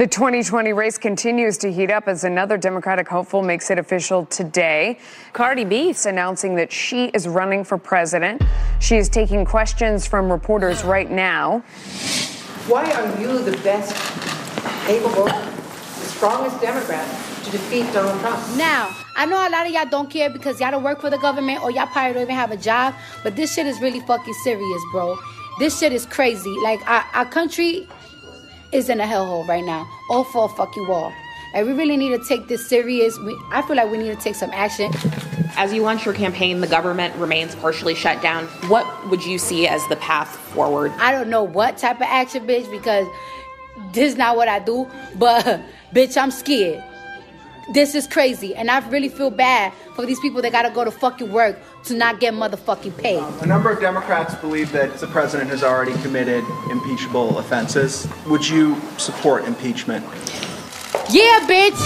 The 2020 race continues to heat up as another Democratic hopeful makes it official today. Cardi B is announcing that she is running for president. She is taking questions from reporters right now. Why are you the best, capable, the strongest Democrat to defeat Donald Trump? Now, I know a lot of y'all don't care because y'all don't work for the government or y'all probably don't even have a job, but this shit is really fucking serious, bro. This shit is crazy. Like, our, our country is in a hellhole right now, all for a fucking wall. Like, we really need to take this serious. We, I feel like we need to take some action. As you launch your campaign, the government remains partially shut down. What would you see as the path forward? I don't know what type of action, bitch, because this is not what I do, but bitch, I'm scared. This is crazy, and I really feel bad for these people that gotta go to fucking work to not get motherfucking paid. A number of Democrats believe that the president has already committed impeachable offenses. Would you support impeachment? Yeah, bitch!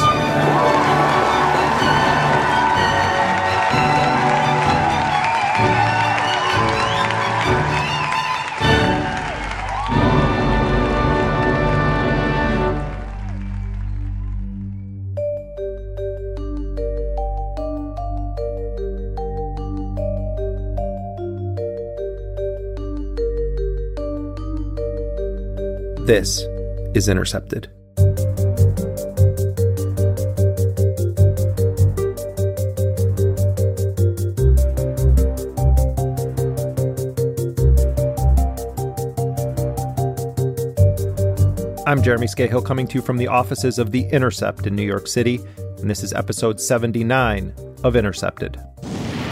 This is Intercepted. I'm Jeremy Scahill coming to you from the offices of The Intercept in New York City, and this is episode 79 of Intercepted.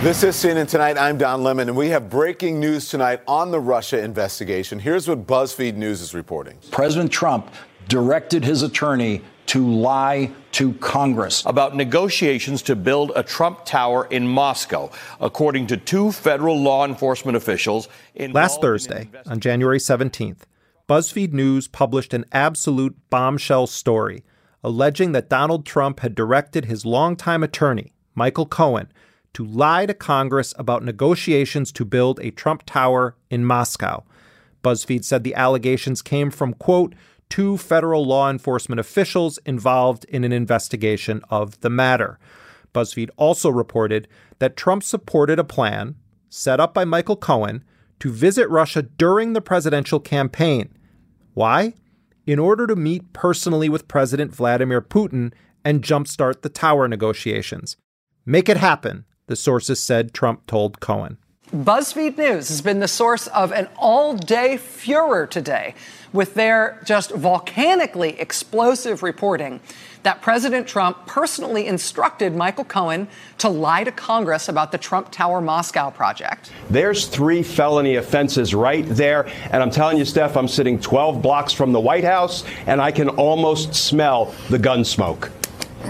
This is CNN Tonight. I'm Don Lemon, and we have breaking news tonight on the Russia investigation. Here's what BuzzFeed News is reporting President Trump directed his attorney to lie to Congress about negotiations to build a Trump Tower in Moscow, according to two federal law enforcement officials. Last Thursday, on January 17th, BuzzFeed News published an absolute bombshell story alleging that Donald Trump had directed his longtime attorney, Michael Cohen, to lie to Congress about negotiations to build a Trump Tower in Moscow. BuzzFeed said the allegations came from, quote, two federal law enforcement officials involved in an investigation of the matter. BuzzFeed also reported that Trump supported a plan set up by Michael Cohen to visit Russia during the presidential campaign. Why? In order to meet personally with President Vladimir Putin and jumpstart the tower negotiations. Make it happen, the sources said Trump told Cohen. BuzzFeed News has been the source of an all day furor today with their just volcanically explosive reporting that President Trump personally instructed Michael Cohen to lie to Congress about the Trump Tower Moscow project. There's three felony offenses right there. And I'm telling you, Steph, I'm sitting 12 blocks from the White House, and I can almost smell the gun smoke.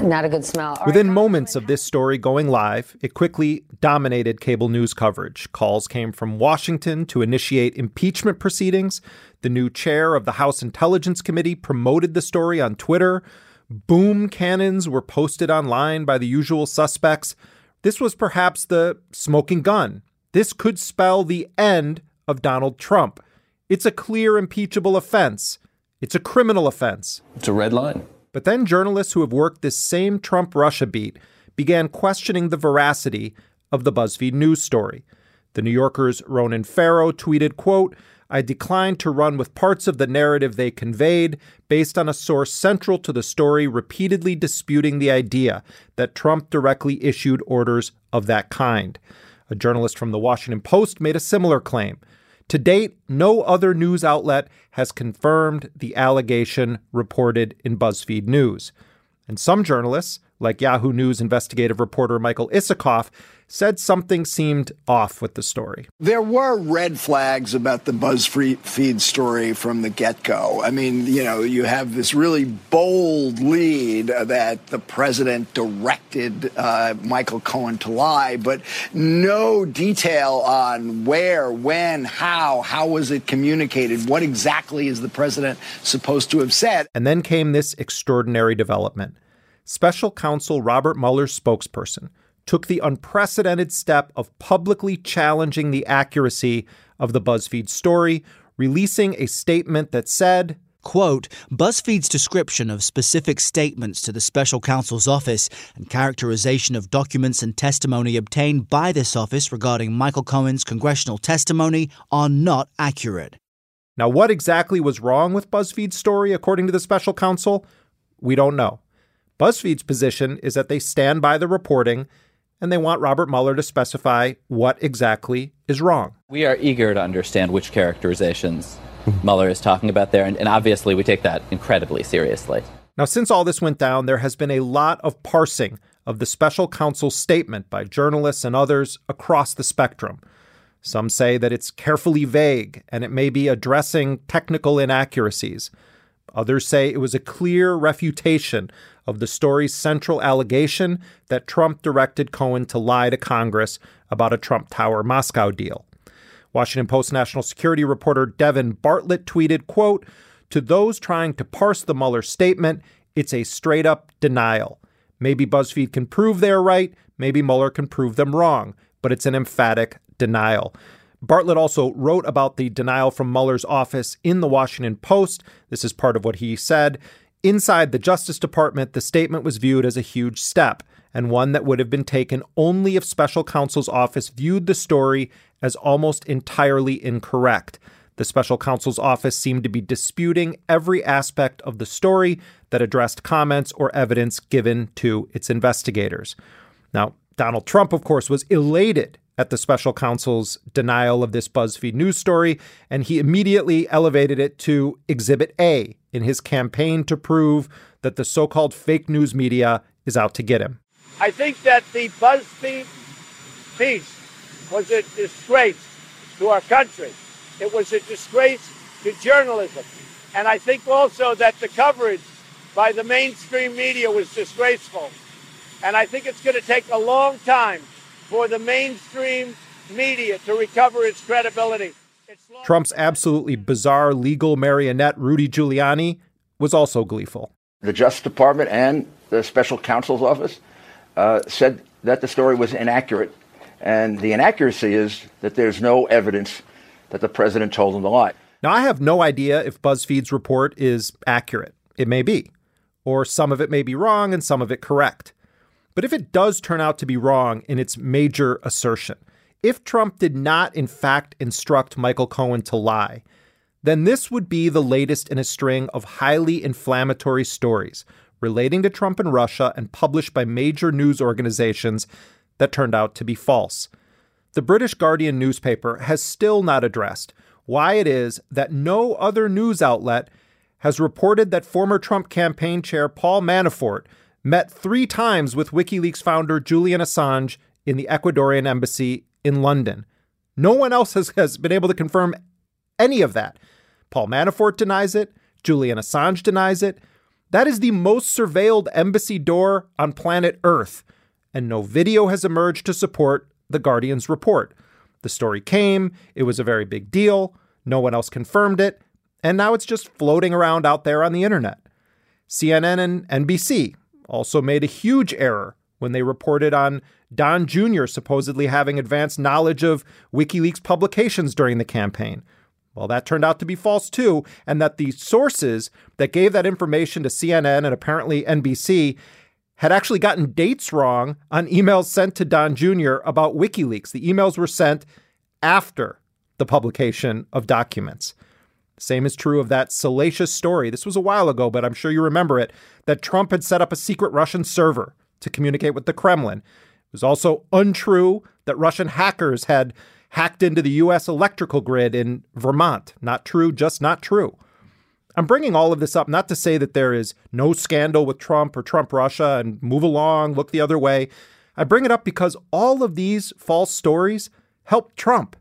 Not a good smell. All Within right. moments of this story going live, it quickly dominated cable news coverage. Calls came from Washington to initiate impeachment proceedings. The new chair of the House Intelligence Committee promoted the story on Twitter. Boom cannons were posted online by the usual suspects. This was perhaps the smoking gun. This could spell the end of Donald Trump. It's a clear impeachable offense. It's a criminal offense. It's a red line. But then journalists who have worked this same Trump Russia beat began questioning the veracity of the BuzzFeed News story. The New Yorker's Ronan Farrow tweeted, quote, I declined to run with parts of the narrative they conveyed based on a source central to the story repeatedly disputing the idea that Trump directly issued orders of that kind. A journalist from the Washington Post made a similar claim. To date, no other news outlet has confirmed the allegation reported in BuzzFeed News. And some journalists, like Yahoo News investigative reporter Michael Isikoff, said something seemed off with the story. There were red flags about the BuzzFeed story from the get go. I mean, you know, you have this really bold lead that the president directed uh, Michael Cohen to lie, but no detail on where, when, how, how was it communicated, what exactly is the president supposed to have said. And then came this extraordinary development. Special counsel Robert Mueller's spokesperson took the unprecedented step of publicly challenging the accuracy of the BuzzFeed story, releasing a statement that said, Quote, BuzzFeed's description of specific statements to the special counsel's office and characterization of documents and testimony obtained by this office regarding Michael Cohen's congressional testimony are not accurate. Now, what exactly was wrong with BuzzFeed's story, according to the special counsel? We don't know. BuzzFeed's position is that they stand by the reporting and they want Robert Mueller to specify what exactly is wrong. We are eager to understand which characterizations Mueller is talking about there, and, and obviously we take that incredibly seriously. Now, since all this went down, there has been a lot of parsing of the special counsel's statement by journalists and others across the spectrum. Some say that it's carefully vague and it may be addressing technical inaccuracies. Others say it was a clear refutation of the story's central allegation that Trump directed Cohen to lie to Congress about a Trump Tower Moscow deal. Washington Post national security reporter Devlin Barrett tweeted, quote, "To those trying to parse the Mueller statement, it's a straight up denial. Maybe BuzzFeed can prove they're right, maybe Mueller can prove them wrong, but it's an emphatic denial." Bartlett also wrote about the denial from Mueller's office in the Washington Post. This is part of what he said. Inside the Justice Department, the statement was viewed as a huge step and one that would have been taken only if special counsel's office viewed the story as almost entirely incorrect. The special counsel's office seemed to be disputing every aspect of the story that addressed comments or evidence given to its investigators. Now, Donald Trump, of course, was elated at the special counsel's denial of this BuzzFeed news story, and he immediately elevated it to Exhibit A in his campaign to prove that the so called fake news media is out to get him. I think that the BuzzFeed piece was a disgrace to our country. It was a disgrace to journalism. And I think also that the coverage by the mainstream media was disgraceful. And I think it's going to take a long time for the mainstream media to recover its credibility. Trump's absolutely bizarre legal marionette, Rudy Giuliani, was also gleeful. The Justice Department and the special counsel's office uh, said that the story was inaccurate. And the inaccuracy is that there's no evidence that the president told them the lie. Now, I have no idea if BuzzFeed's report is accurate. It may be. Or some of it may be wrong and some of it correct. But if it does turn out to be wrong in its major assertion, if Trump did not, in fact, instruct Michael Cohen to lie, then this would be the latest in a string of highly inflammatory stories relating to Trump and Russia and published by major news organizations that turned out to be false. The British Guardian newspaper has still not addressed why it is that no other news outlet has reported that former Trump campaign chair Paul Manafort met three times with WikiLeaks founder Julian Assange in the Ecuadorian embassy in London. No one else has, has been able to confirm any of that. Paul Manafort denies it. Julian Assange denies it. That is the most surveilled embassy door on planet Earth. And no video has emerged to support the Guardian's report. The story came, it was a very big deal, no one else confirmed it, and now it's just floating around out there on the internet. CNN and NBC also made a huge error when they reported on Don Jr. supposedly having advanced knowledge of WikiLeaks publications during the campaign. Well, that turned out to be false too, and that the sources that gave that information to CNN and apparently NBC had actually gotten dates wrong on emails sent to Don Jr. about WikiLeaks. The emails were sent after the publication of documents. Same is true of that salacious story. This was a while ago, but I'm sure you remember it that Trump had set up a secret Russian server to communicate with the Kremlin. It was also untrue that Russian hackers had hacked into the U.S. electrical grid in Vermont. Not true, just not true. I'm bringing all of this up not to say that there is no scandal with Trump or Trump Russia and move along, look the other way. I bring it up because all of these false stories help Trump.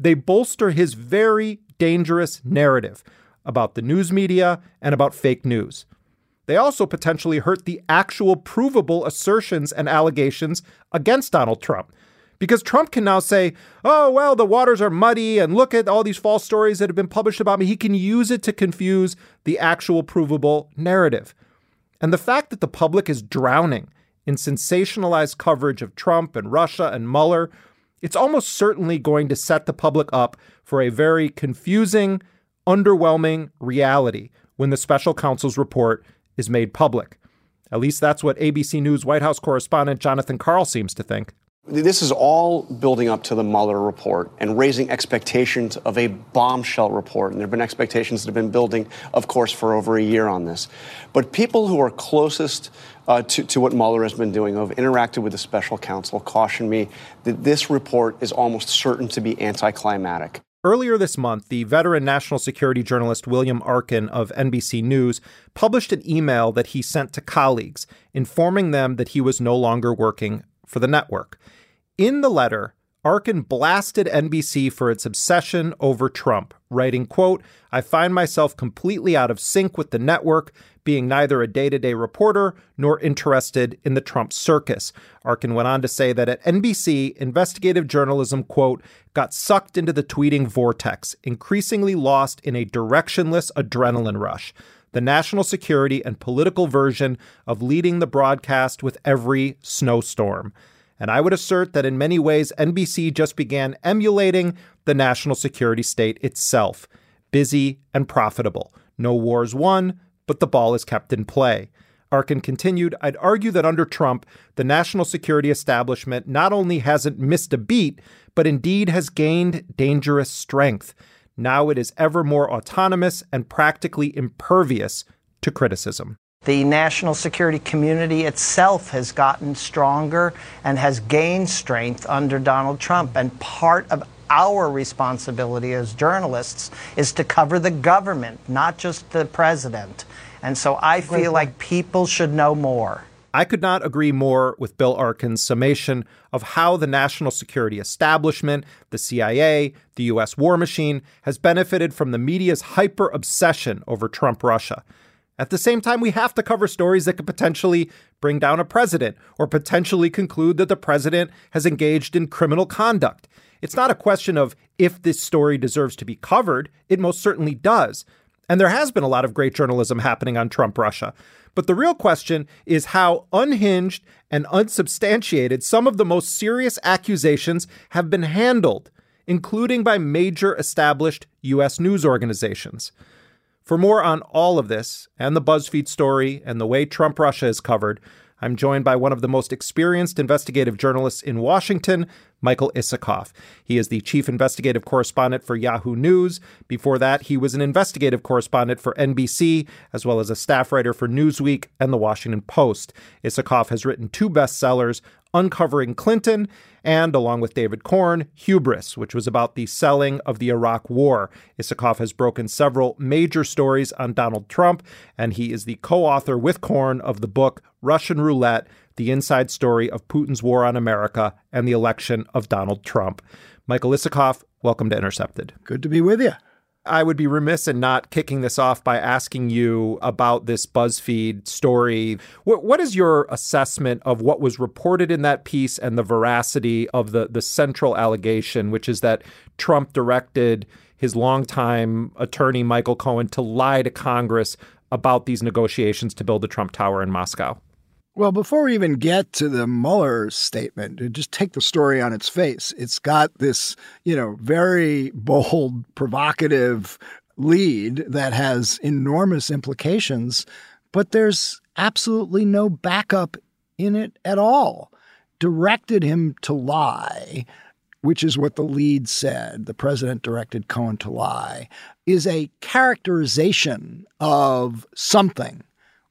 They bolster his very dangerous narrative about the news media and about fake news. They also potentially hurt the actual provable assertions and allegations against Donald Trump. Because Trump can now say, oh, well, the waters are muddy and look at all these false stories that have been published about me. He can use it to confuse the actual provable narrative. And the fact that the public is drowning in sensationalized coverage of Trump and Russia and Mueller, it's almost certainly going to set the public up for a very confusing, underwhelming reality when the special counsel's report is made public. At least that's what ABC News White House correspondent Jonathan Karl seems to think. This is all building up to the Mueller report and raising expectations of a bombshell report. And there have been expectations that have been building, of course, for over a year on this. But people who are closest uh, to, to what Mueller has been doing, have interacted with the special counsel, cautioned me that this report is almost certain to be anticlimactic. Earlier this month, the veteran national security journalist William Arkin of NBC News published an email that he sent to colleagues informing them that he was no longer working for the network. In the letter, Arkin blasted NBC for its obsession over Trump, writing, quote, I find myself completely out of sync with the network, being neither a day-to-day reporter nor interested in the Trump circus. Arkin went on to say that at NBC, investigative journalism, quote, got sucked into the tweeting vortex, increasingly lost in a directionless adrenaline rush the national security and political version of leading the broadcast with every snowstorm. And I would assert that in many ways, NBC just began emulating the national security state itself busy and profitable. No wars won, but the ball is kept in play. Arkin continued, I'd argue that under Trump, the national security establishment not only hasn't missed a beat, but indeed has gained dangerous strength. Now it is ever more autonomous and practically impervious to criticism. The national security community itself has gotten stronger and has gained strength under Donald Trump. And part of our responsibility as journalists is to cover the government, not just the president. And so I feel like people should know more. I could not agree more with Bill Arkin's summation of how the national security establishment, the CIA, the U.S. war machine has benefited from the media's hyper obsession over Trump Russia. At the same time, we have to cover stories that could potentially bring down a president or potentially conclude that the president has engaged in criminal conduct. It's not a question of if this story deserves to be covered, it most certainly does. And there has been a lot of great journalism happening on Trump Russia. But the real question is how unhinged and unsubstantiated some of the most serious accusations have been handled, including by major established U.S. news organizations. For more on all of this and the BuzzFeed story and the way Trump Russia is covered, I'm joined by one of the most experienced investigative journalists in Washington, Michael Isikoff. He is the chief investigative correspondent for Yahoo News. Before that, he was an investigative correspondent for NBC, as well as a staff writer for Newsweek and The Washington Post. Isikoff has written two bestsellers Uncovering Clinton and, along with David Corn, Hubris, which was about the selling of the Iraq War. Isikoff has broken several major stories on Donald Trump, and he is the co author with Corn of the book Russian Roulette The Inside Story of Putin's War on America and the Election of Donald Trump. Michael Isikoff, welcome to Intercepted. Good to be with you. I would be remiss in not kicking this off by asking you about this BuzzFeed story. What, what is your assessment of what was reported in that piece and the veracity of the, the central allegation, which is that Trump directed his longtime attorney, Michael Cohen, to lie to Congress about these negotiations to build the Trump Tower in Moscow? Well, before we even get to the Mueller statement, uh, just take the story on its face. It's got this, you know, very bold, provocative lead that has enormous implications, but there's absolutely no backup in it at all. Directed him to lie, which is what the lead said. The president directed Cohen to lie, is a characterization of something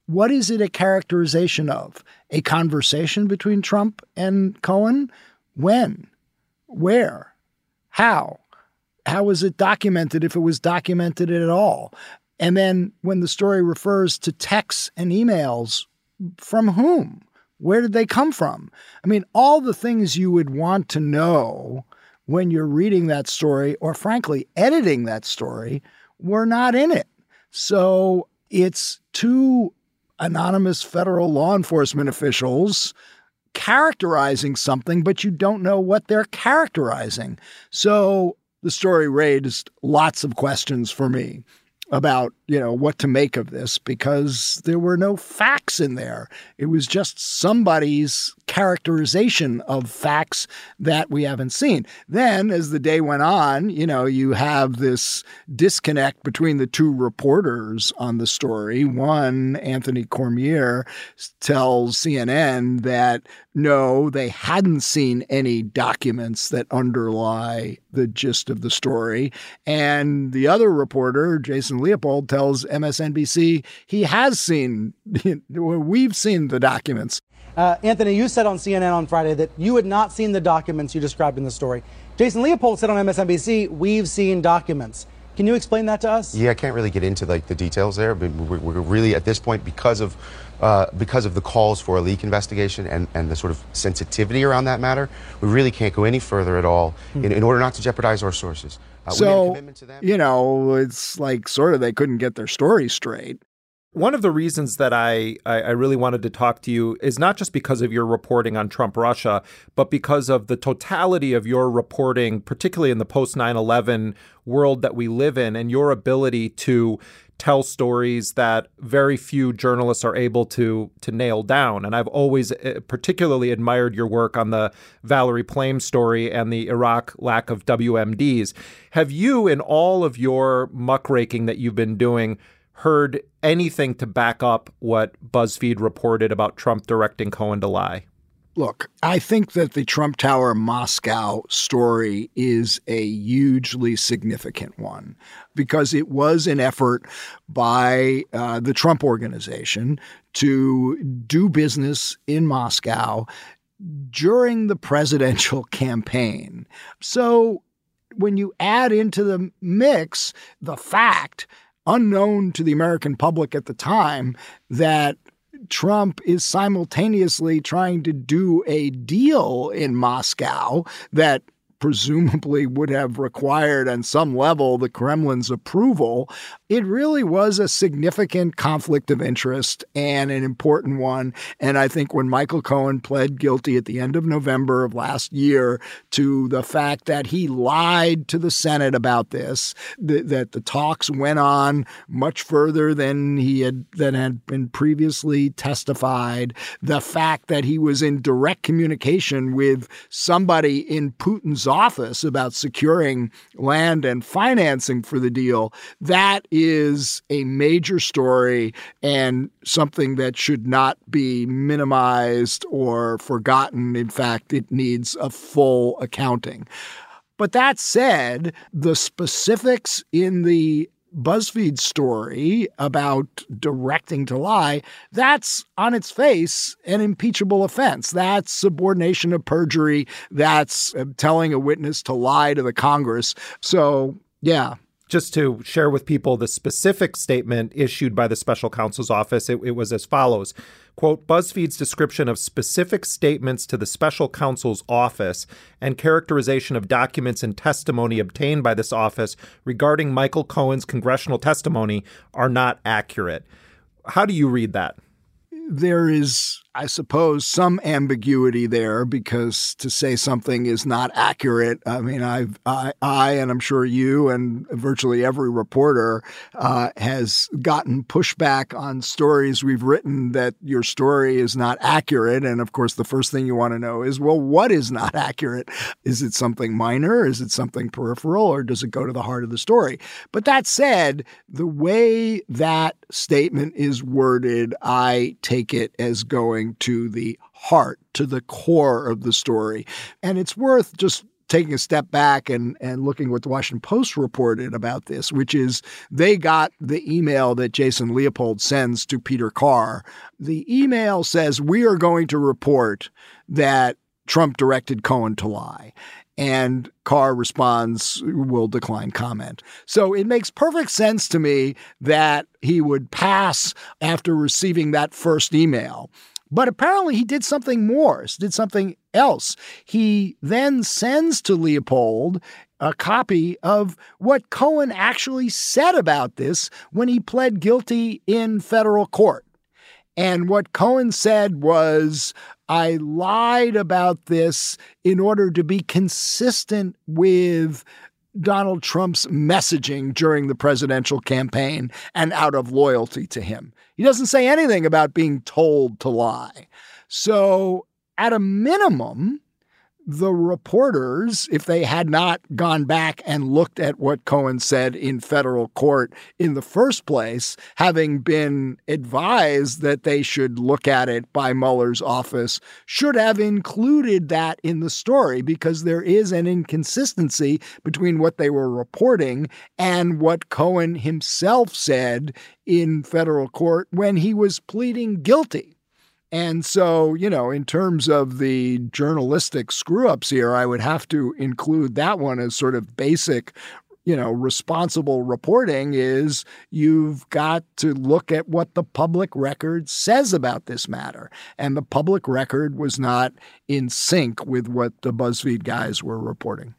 what is it a characterization of? A conversation between Trump and Cohen? When? Where? How? How was it documented if it was documented at all? And then when the story refers to texts and emails, from whom? Where did they come from? I mean, all the things you would want to know when you're reading that story, or frankly, editing that story, were not in it. So it's two anonymous federal law enforcement officials characterizing something, but you don't know what they're characterizing. So the story raised lots of questions for me about, you know, what to make of this because there were no facts in there. It was just somebody's characterization of facts that we haven't seen. Then as the day went on, you know, you have this disconnect between the two reporters on the story. One, Anthony Cormier, tells CNN that no, they hadn't seen any documents that underlie the gist of the story. And the other reporter, Jason Leopold, tells MSNBC he has seen, we've seen the documents. Uh, Anthony, you said on CNN on Friday that you had not seen the documents you described in the story. Jason Leopold said on MSNBC, we've seen documents. Can you explain that to us? Yeah, I can't really get into like the details there, but we're, we're really at this point because of uh, because of the calls for a leak investigation and, and the sort of sensitivity around that matter, we really can't go any further at all hmm. in, in order not to jeopardize our sources. Uh, so, you know, it's like sort of they couldn't get their story straight. One of the reasons that I, I, I, really wanted to talk to you is not just because of your reporting on Trump Russia, but because of the totality of your reporting, particularly in the post 9 11 world that we live in, and your ability to tell stories that very few journalists are able to to nail down. And I've always eh, particularly admired your work on the Valerie Plame story and the Iraq lack of WMDs. Have you, in all of your muckraking that you've been doing, heard anything to back up what BuzzFeed reported about Trump directing Cohen to lie? Look, I think that the Trump Tower Moscow story is a hugely significant one because it was an effort by uh, the Trump organization to do business in Moscow during the presidential campaign. So when you add into the mix the fact unknown to the American public at the time that Trump is simultaneously trying to do a deal in Moscow that presumably would have required on some level the Kremlin's approval, it really was a significant conflict of interest and an important one. And I think when Michael Cohen pled guilty at the end of November of last year to the fact that he lied to the Senate about this, th- that the talks went on much further than he had than had been previously testified, the fact that he was in direct communication with somebody in Putin's office about securing land and financing for the deal, that is a major story and something that should not be minimized or forgotten. In fact, it needs a full accounting. But that said, the specifics in the BuzzFeed story about directing to lie, that's on its face an impeachable offense. That's subornation of perjury. That's uh, telling a witness to lie to the Congress. So, yeah, just to share with people the specific statement issued by the special counsel's office, it, it, was as follows quote BuzzFeed's description of specific statements to the special counsel's office and characterization of documents and testimony obtained by this office regarding Michael Cohen's congressional testimony are not accurate. How do you read that? There is I suppose, some ambiguity there because to say something is not accurate. I mean, I've, I, I and I'm sure you and virtually every reporter uh, has gotten pushback on stories we've written that your story is not accurate. And of course, the first thing you want to know is, well, what is not accurate? Is it something minor? Is it something peripheral? Or does it go to the heart of the story? But that said, the way that statement is worded, I take it as going going to the heart, to the core of the story. And it's worth just taking a step back and, and looking what the Washington Post reported about this, which is they got the email that Jason Leopold sends to Peter Carr. The email says, We are going to report that Trump directed Cohen to lie. And Carr responds, will decline comment. So it makes perfect sense to me that he would pass after receiving that first email. But apparently he did something more, did something else. He then sends to Leopold a copy of what Cohen actually said about this when he pled guilty in federal court. And what Cohen said was, I lied about this in order to be consistent with Donald Trump's messaging during the presidential campaign and out of loyalty to him. He doesn't say anything about being told to lie. So, at a minimum, the reporters, if they had not gone back and looked at what Cohen said in federal court in the first place, having been advised that they should look at it by Mueller's office, should have included that in the story because there is an inconsistency between what they were reporting and what Cohen himself said in federal court when he was pleading guilty. And so, you know, in terms of the journalistic screw ups here, I would have to include that one as sort of basic you know, responsible reporting is you've got to look at what the public record says about this matter. And the public record was not in sync with what the BuzzFeed guys were reporting.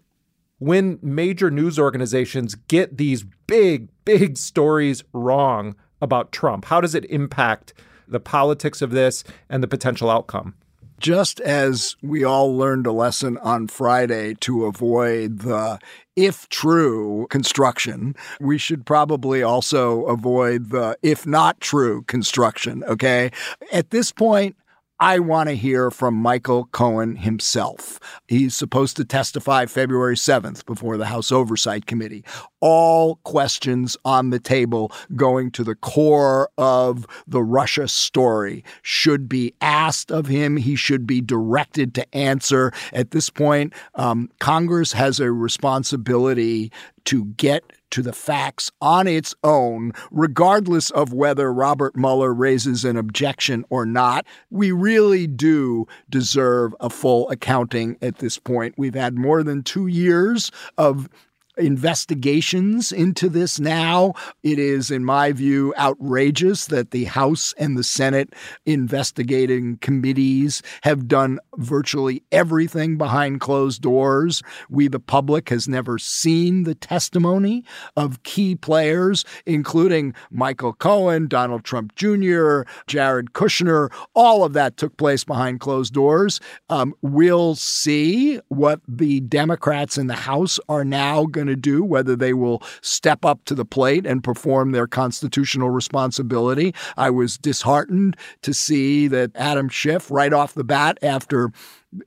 When major news organizations get these big, big stories wrong about Trump, how does it impact the politics of this and the potential outcome. Just as we all learned a lesson on Friday to avoid the if true construction, we should probably also avoid the if not true construction. Okay. At this point, I want to hear from Michael Cohen himself. He's supposed to testify February 7th before the House Oversight Committee. All questions on the table going to the core of the Russia story should be asked of him. He should be directed to answer. At this point, um, Congress has a responsibility to get to the facts on its own, regardless of whether Robert Mueller raises an objection or not. We really do deserve a full accounting at this point. We've had more than two years of investigations into this now. It is, in my view, outrageous that the House and the Senate investigating committees have done virtually everything behind closed doors. We, the public, has never seen the testimony of key players, including Michael Cohen, Donald Trump Jr., Jared Kushner. All of that took place behind closed doors. Um, we'll see what the Democrats in the House are now going to do, whether they will step up to the plate and perform their constitutional responsibility. I was disheartened to see that Adam Schiff, right off the bat, after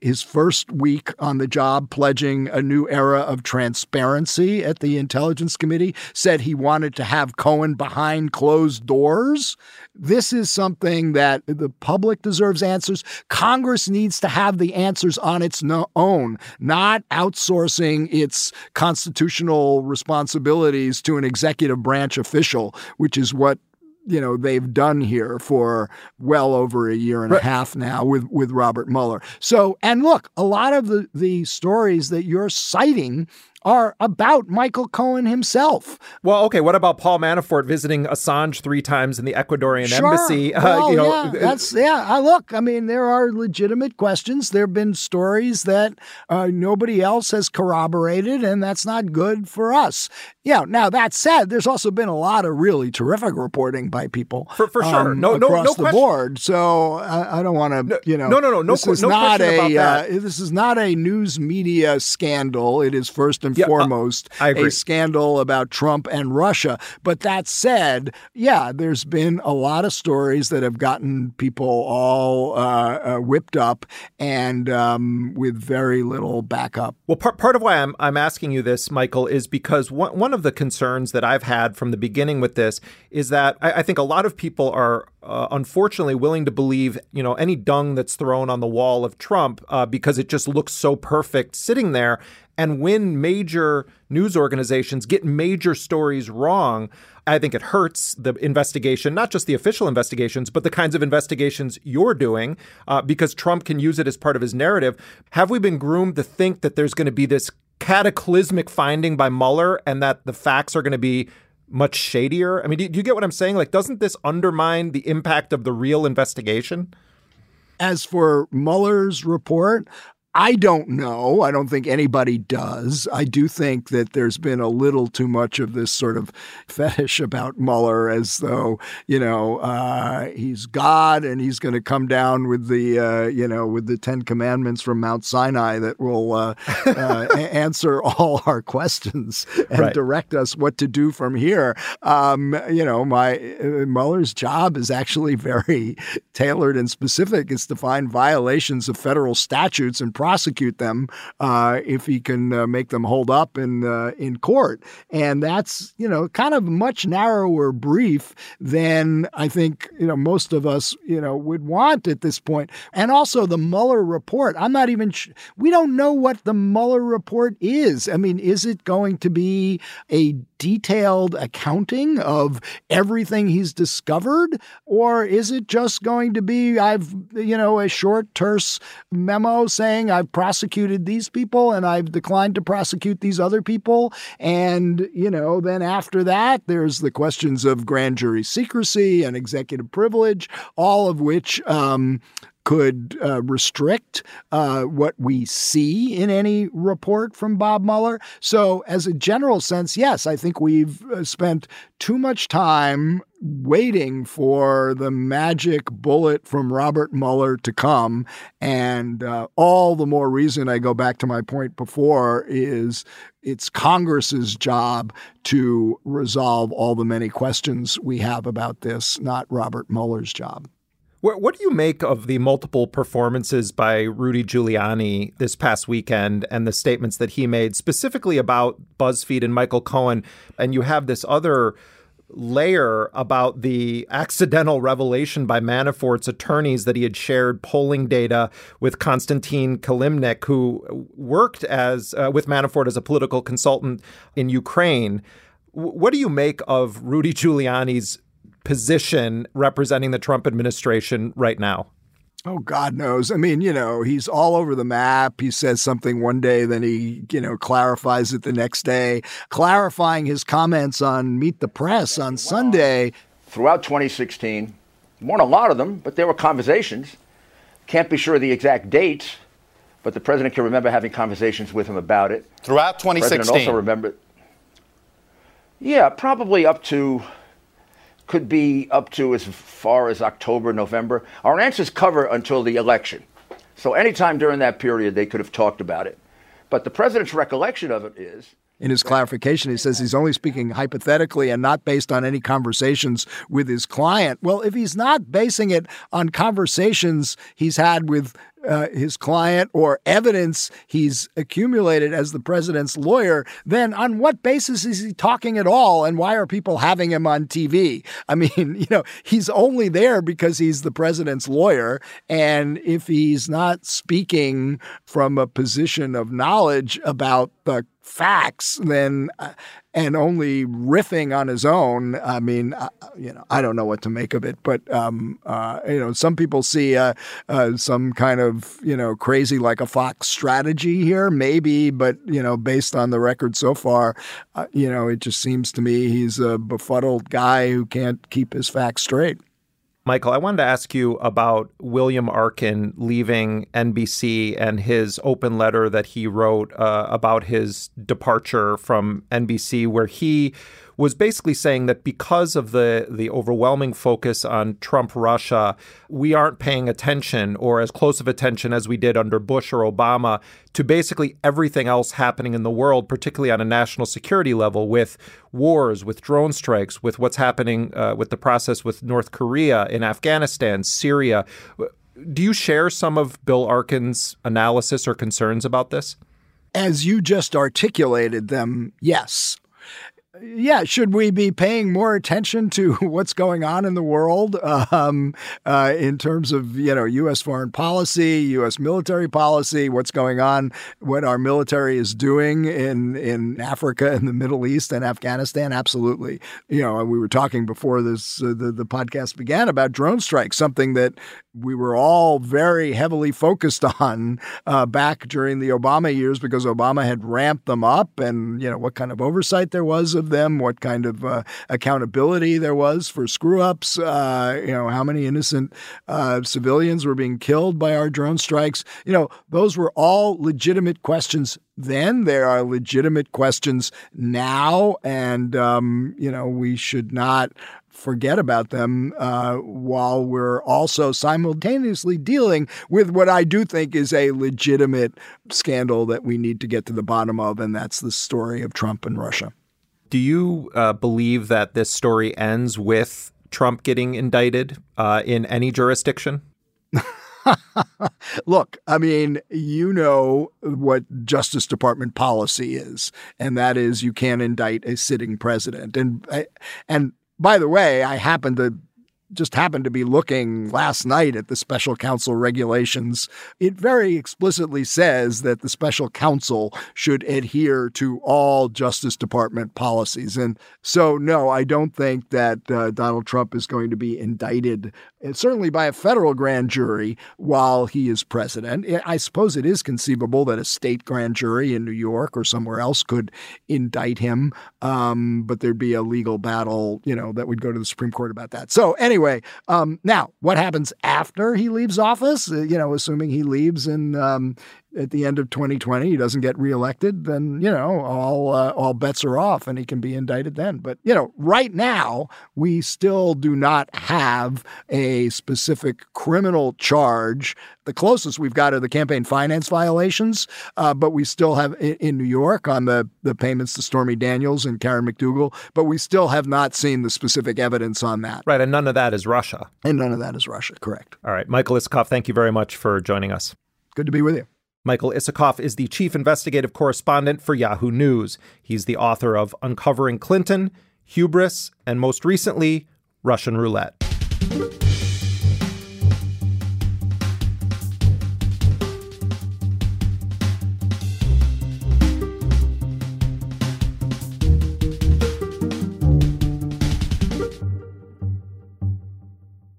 his first week on the job, pledging a new era of transparency at the Intelligence Committee, said he wanted to have Cohen behind closed doors. This is something that the public deserves answers. Congress needs to have the answers on its own, not outsourcing its constitutional responsibilities to an executive branch official, which is what you know they've done here for well over a year and right. a half now with with Robert Mueller. So and look, a lot of the the stories that you're citing are about Michael Cohen himself. Well, okay. What about Paul Manafort visiting Assange three times in the Ecuadorian sure. embassy? Uh, well, uh, you know, yeah, that's yeah. I look. I mean, there are legitimate questions. There have been stories that uh, nobody else has corroborated, and that's not good for us. Yeah. Now that said, there's also been a lot of really terrific reporting by people for, for sure. Um, no, no, no, the question. board. So I, I don't want to, no, you know, no, no, no, no. This is no not a uh, this is not a news media scandal. It is first and yeah, uh, foremost uh, a scandal about Trump and Russia. But that said, yeah, there's been a lot of stories that have gotten people all uh, uh whipped up and um, with very little backup. Well, part part of why I'm I'm asking you this, Michael, is because one one of the concerns that I've had from the beginning with this is that I, I think a lot of people are uh, unfortunately willing to believe you know any dung that's thrown on the wall of Trump uh, because it just looks so perfect sitting there And when major news organizations get major stories wrong, I think it hurts the investigation, not just the official investigations, but the kinds of investigations you're doing, uh, because Trump can use it as part of his narrative. Have we been groomed to think that there's going to be this cataclysmic finding by Mueller and that the facts are going to be much shadier? I mean, do you, do you get what I'm saying? Like, doesn't this undermine the impact of the real investigation? As for Mueller's report, I don't know. I don't think anybody does. I do think that there's been a little too much of this sort of fetish about Mueller as though, you know, uh, he's God and he's going to come down with the, uh, you know, with the Ten Commandments from Mount Sinai that will uh, uh answer all our questions and right. direct us what to do from here. Um, you know, my uh, Mueller's job is actually very tailored and specific. It's to find violations of federal statutes and prosecute them uh, if he can uh, make them hold up in uh, in court. And that's you know kind of much narrower brief than I think you know most of us you know would want at this point. And also the Mueller report. I'm not even. Sh- we don't know what the Mueller report is. I mean, is it going to be a detailed accounting of everything he's discovered? Or is it just going to be, I've, you know, a short, terse memo saying I've prosecuted these people and I've declined to prosecute these other people? And, you know, then after that, there's the questions of grand jury secrecy and executive privilege, all of which um, could uh, restrict uh, what we see in any report from Bob Mueller. So, as a general sense, yes, I think we've uh, spent too much time waiting for the magic bullet from Robert Mueller to come. And uh, all the more reason I go back to my point before is it's Congress's job to resolve all the many questions we have about this, not Robert Mueller's job. What, what do you make of the multiple performances by Rudy Giuliani this past weekend and the statements that he made specifically about BuzzFeed and Michael Cohen? And you have this other layer about the accidental revelation by Manafort's attorneys that he had shared polling data with Konstantin Kilimnik, who worked as uh, with Manafort as a political consultant in Ukraine. What do you make of Rudy Giuliani's position representing the Trump administration right now? Oh, God knows. I mean, you know, he's all over the map. He says something one day, then he, you know, clarifies it the next day, clarifying his comments on Meet the Press on Sunday. Throughout 2016, weren't a lot of them, but there were conversations. Can't be sure of the exact dates, but the president can remember having conversations with him about it. Throughout 2016. The president also remembered. Yeah, probably up to could be up to as far as October, November. Our answers cover until the election. So anytime during that period, they could have talked about it. But the president's recollection of it is. In his clarification, he says he's only speaking hypothetically and not based on any conversations with his client. Well, if he's not basing it on conversations he's had with uh, his client or evidence he's accumulated as the president's lawyer, then on what basis is he talking at all? And why are people having him on TV? I mean, you know, he's only there because he's the president's lawyer. And if he's not speaking from a position of knowledge about the facts then uh, and only riffing on his own. I mean uh, you know i don't know what to make of it but um, uh, you know some people see uh, uh, some kind of you know crazy like a fox strategy here maybe but you know based on the record so far uh, you know it just seems to me he's a befuddled guy who can't keep his facts straight Michael, I wanted to ask you about William Arkin leaving NBC and his open letter that he wrote uh, about his departure from NBC, where he was basically saying that because of the the overwhelming focus on Trump Russia, we aren't paying attention or as close of attention as we did under Bush or Obama to basically everything else happening in the world, particularly on a national security level, with wars, with drone strikes, with what's happening uh, with the process with North Korea, in Afghanistan, Syria. Do you share some of Bill Arkin's analysis or concerns about this? As you just articulated them, yes. Yeah, should we be paying more attention to what's going on in the world um, uh, in terms of you know U.S. foreign policy, U.S. military policy, what's going on, what our military is doing in in Africa and the Middle East and Afghanistan? Absolutely. You know, we were talking before this uh, the the podcast began about drone strikes, something that we were all very heavily focused on uh, back during the Obama years because Obama had ramped them up, and you know what kind of oversight there was of them, what kind of uh, accountability there was for screw ups, uh, you know how many innocent uh, civilians were being killed by our drone strikes. You know those were all legitimate questions then. There are legitimate questions now, and um, you know we should not forget about them uh, while we're also simultaneously dealing with what I do think is a legitimate scandal that we need to get to the bottom of, and that's the story of Trump and Russia. Do you uh, believe that this story ends with Trump getting indicted uh, in any jurisdiction? Look, I mean, you know what Justice Department policy is, and that is you can't indict a sitting president. And and by the way, I happen to just happened to be looking last night at the special counsel regulations. It very explicitly says that the special counsel should adhere to all Justice Department policies. And so, no, I don't think that uh, Donald Trump is going to be indicted, uh, certainly by a federal grand jury while he is president. I suppose it is conceivable that a state grand jury in New York or somewhere else could indict him, um, but there'd be a legal battle, you know, that would go to the Supreme Court about that. So, anyway, anyway, um, now what happens after he leaves office? Uh, you know, assuming he leaves in um, at the end of 2020, he doesn't get reelected, then you know all uh, all bets are off, and he can be indicted then. But you know, right now we still do not have a specific criminal charge. The closest we've got are the campaign finance violations, uh, but we still have in, in, New York on the the payments to Stormy Daniels and Karen McDougal. But we still have not seen the specific evidence on that. Right, and none of that is Russia. And none of that is Russia. Correct. All right, Michael Isikoff, thank you very much for joining us. Good to be with you. Michael Isikoff is the chief investigative correspondent for Yahoo News. He's the author of Uncovering Clinton, Hubris, and most recently, Russian Roulette.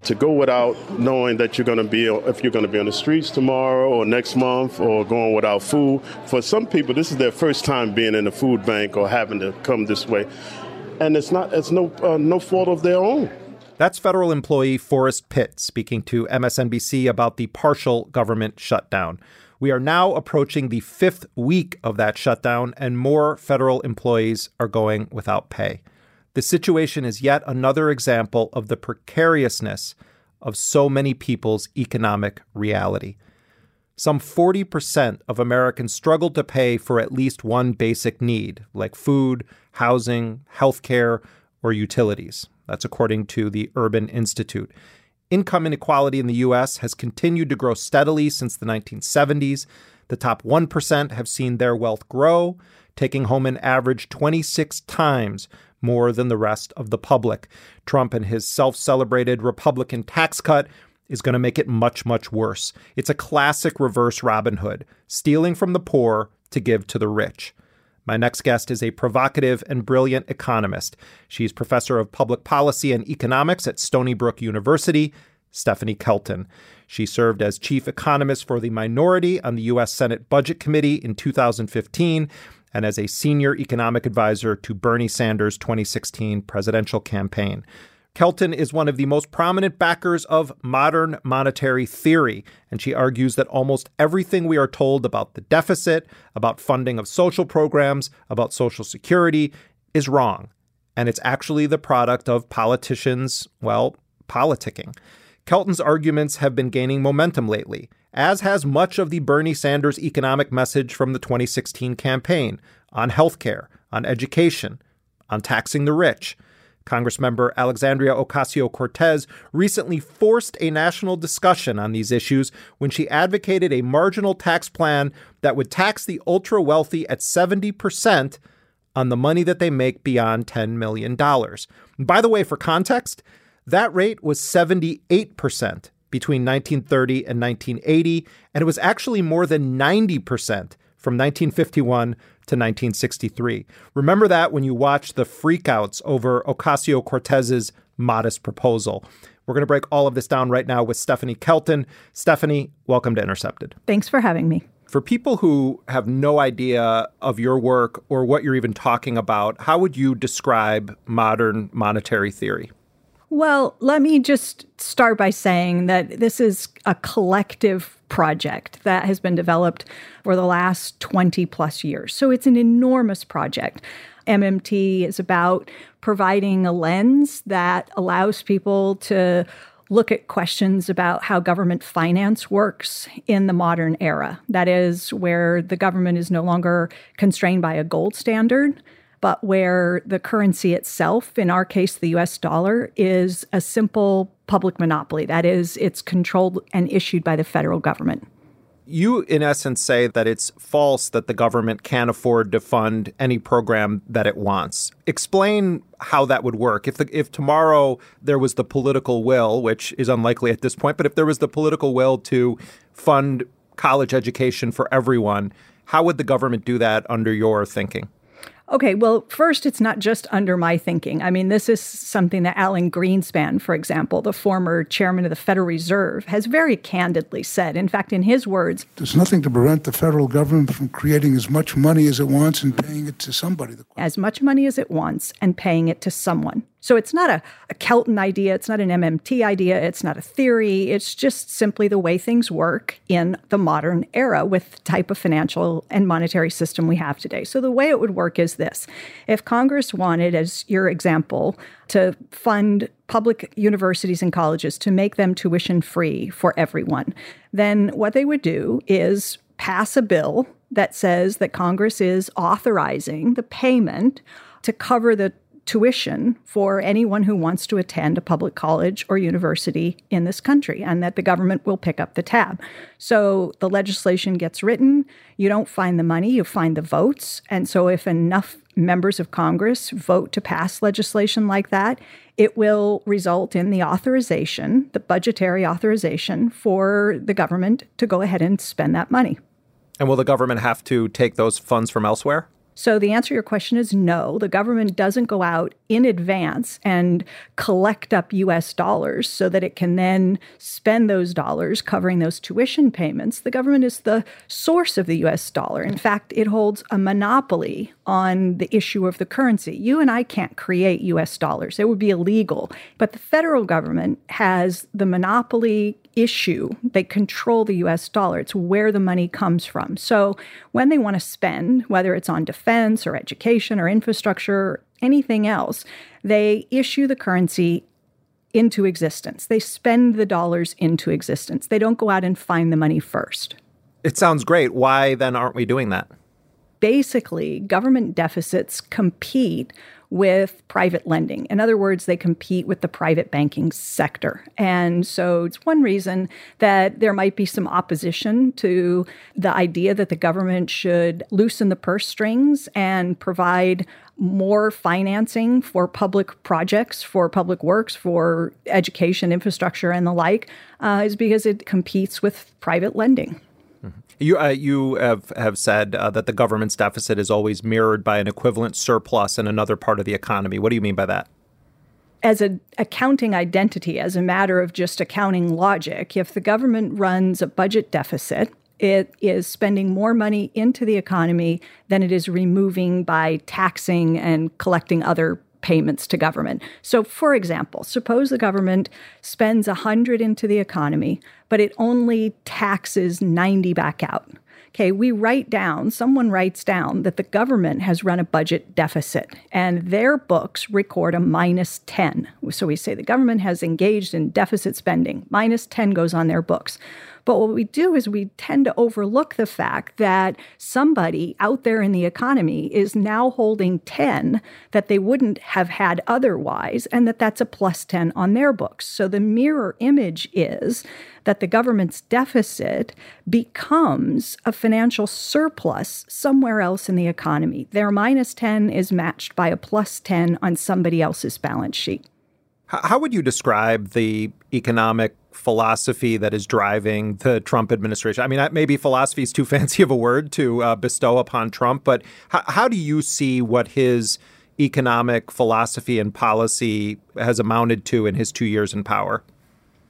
To go without knowing that you're going to be if you're going to be on the streets tomorrow or next month or going without food for some people this is their first time being in a food bank or having to come this way and it's not it's no uh, no fault of their own that's federal employee Forrest Pitt speaking to MSNBC about the partial government shutdown. We are now approaching the fifth week of that shutdown, and more federal employees are going without pay. The situation is yet another example of the precariousness of so many people's economic reality. Some 40% of Americans struggle to pay for at least one basic need, like food, housing, healthcare, or utilities. That's according to the Urban Institute. Income inequality in the U.S. has continued to grow steadily since the 1970s. The top 1% have seen their wealth grow, taking home an average 26 times more than the rest of the public. Trump and his self celebrated Republican tax cut is going to make it much, much worse. It's a classic reverse Robin Hood, stealing from the poor to give to the rich. My next guest is a provocative and brilliant economist. She's professor of public policy and economics at Stony Brook University, Stephanie Kelton. She served as chief economist for the minority on the U.S. Senate Budget Committee in 2015 and as a senior economic advisor to Bernie Sanders' 2016 presidential campaign. Kelton is one of the most prominent backers of modern monetary theory, and she argues that almost everything we are told about the deficit, about funding of social programs, about Social Security is wrong. And it's actually the product of politicians, well, politicking. Kelton's arguments have been gaining momentum lately, as has much of the Bernie Sanders economic message from the 2016 campaign on healthcare, on education, on taxing the rich. Congressmember Alexandria Ocasio Cortez recently forced a national discussion on these issues when she advocated a marginal tax plan that would tax the ultra wealthy at 70% on the money that they make beyond $10 million. by the way, for context, that rate was 78% between 1930 and 1980, and it was actually more than 90% from 1951 to 1963. Remember that when you watch the freakouts over Ocasio Cortez's modest proposal. We're going to break all of this down right now with Stephanie Kelton. Stephanie, welcome to Intercepted. Thanks for having me. For people who have no idea of your work or what you're even talking about, how would you describe modern monetary theory? Well, let me just start by saying that this is a collective project that has been developed for the last 20 plus years. So it's an enormous project. MMT is about providing a lens that allows people to look at questions about how government finance works in the modern era. That is, where the government is no longer constrained by a gold standard, but where the currency itself, in our case, the US dollar, is a simple public monopoly. That is, it's controlled and issued by the federal government. You, in essence, say that it's false that the government can't afford to fund any program that it wants. Explain how that would work. If the, if tomorrow there was the political will, which is unlikely at this point, but if there was the political will to fund college education for everyone, how would the government do that under your thinking? Okay, well, first, it's not just under my thinking. I mean, this is something that Alan Greenspan, for example, the former chairman of the Federal Reserve, has very candidly said. In fact, in his words, there's nothing to prevent the federal government from creating as much money as it wants and paying it to somebody. As much money as it wants and paying it to someone. So it's not a, a Kelton idea, it's not an MMT idea, it's not a theory. It's just simply the way things work in the modern era with the type of financial and monetary system we have today. So the way it would work is this if Congress wanted, as your example, to fund public universities and colleges to make them tuition free for everyone, then what they would do is pass a bill that says that Congress is authorizing the payment to cover the tuition for anyone who wants to attend a public college or university in this country, and that the government will pick up the tab. So the legislation gets written, you don't find the money, you find the votes. And so if enough members of Congress vote to pass legislation like that, it will result in the authorization, the budgetary authorization for the government to go ahead and spend that money. And will the government have to take those funds from elsewhere? So the answer to your question is no. The government doesn't go out in advance and collect up US dollars so that it can then spend those dollars covering those tuition payments. The government is the source of the US dollar. In fact, it holds a monopoly on the issue of the currency. You and I can't create US dollars. It would be illegal. But the federal government has the monopoly issue. They control the US dollar. It's where the money comes from. So when they want to spend, whether it's on defense or education or infrastructure or anything else, they issue the currency into existence. They spend the dollars into existence. They don't go out and find the money first. It sounds great. Why then aren't we doing that? Basically, government deficits compete with private lending. In other words, they compete with the private banking sector. And so it's one reason that there might be some opposition to the idea that the government should loosen the purse strings and provide more financing for public projects, for public works, for education, infrastructure, and the like, uh, is because it competes with private lending. You uh, you have have said uh, that the government's deficit is always mirrored by an equivalent surplus in another part of the economy. What do you mean by that? As an accounting identity, as a matter of just accounting logic, if the government runs a budget deficit, it is spending more money into the economy than it is removing by taxing and collecting other payments to government. So for example, suppose the government spends 100 into the economy, but it only taxes 90 back out. Okay, we write down, someone writes down that the government has run a budget deficit and their books record a minus 10. So we say the government has engaged in deficit spending, minus 10 goes on their books. But what we do is we tend to overlook the fact that somebody out there in the economy is now holding 10 that they wouldn't have had otherwise, and that that's a plus 10 on their books. So the mirror image is that the government's deficit becomes a financial surplus somewhere else in the economy. Their minus 10 is matched by a plus 10 on somebody else's balance sheet. How would you describe the economic philosophy that is driving the Trump administration? I mean, maybe philosophy is too fancy of a word to uh, bestow upon Trump, but how, how do you see what his economic philosophy and policy has amounted to in his two years in power?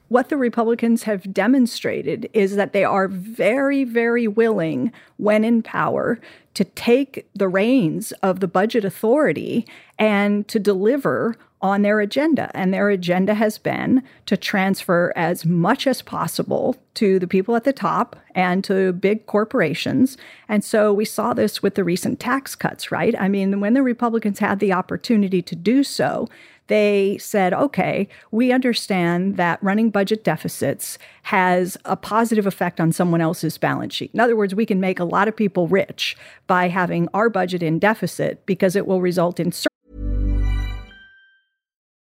what the Republicans have demonstrated is that they are very, very willing, when in power, to take the reins of the budget authority and to deliver on their agenda. And their agenda has been to transfer as much as possible to the people at the top and to big corporations. And so we saw this with the recent tax cuts, right? I mean, when the Republicans had the opportunity to do so, they said, okay, we understand that running budget deficits has a positive effect on someone else's balance sheet. In other words, we can make a lot of people rich by having our budget in deficit because it will result in.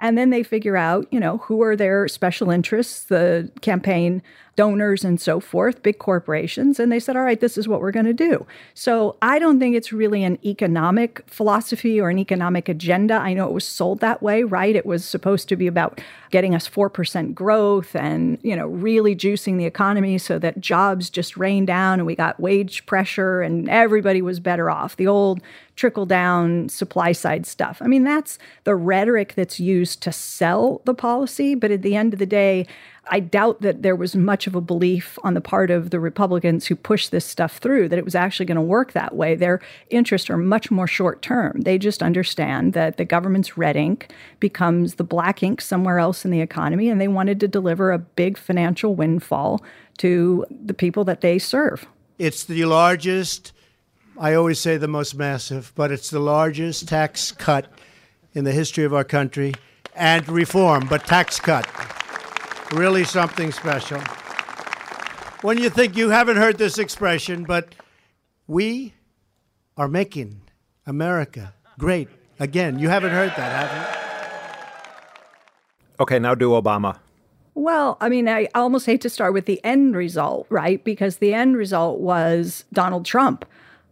And then they figure out, you know, who are their special interests, the campaign donors and so forth, big corporations, and they said, all right, this is what we're going to do. So I don't think it's really an economic philosophy or an economic agenda. I know it was sold that way, right? It was supposed to be about getting us 4% growth and, you know, really juicing the economy so that jobs just rained down and we got wage pressure and everybody was better off. The old trickle down supply side stuff. I mean, that's the rhetoric that's used to sell the policy, but at the end of the day, I doubt that there was much of a belief on the part of the Republicans who pushed this stuff through that it was actually going to work that way. Their interests are much more short term. They just understand that the government's red ink becomes the black ink somewhere else in the economy, and they wanted to deliver a big financial windfall to the people that they serve. It's the largest, I always say the most massive, but it's the largest tax cut in the history of our country and reform, but tax cut really something special. When you think you haven't heard this expression, but we are making America great again. You haven't heard that, have you? Okay, now do Obama. Well, I mean, I almost hate to start with the end result, right? Because the end result was Donald Trump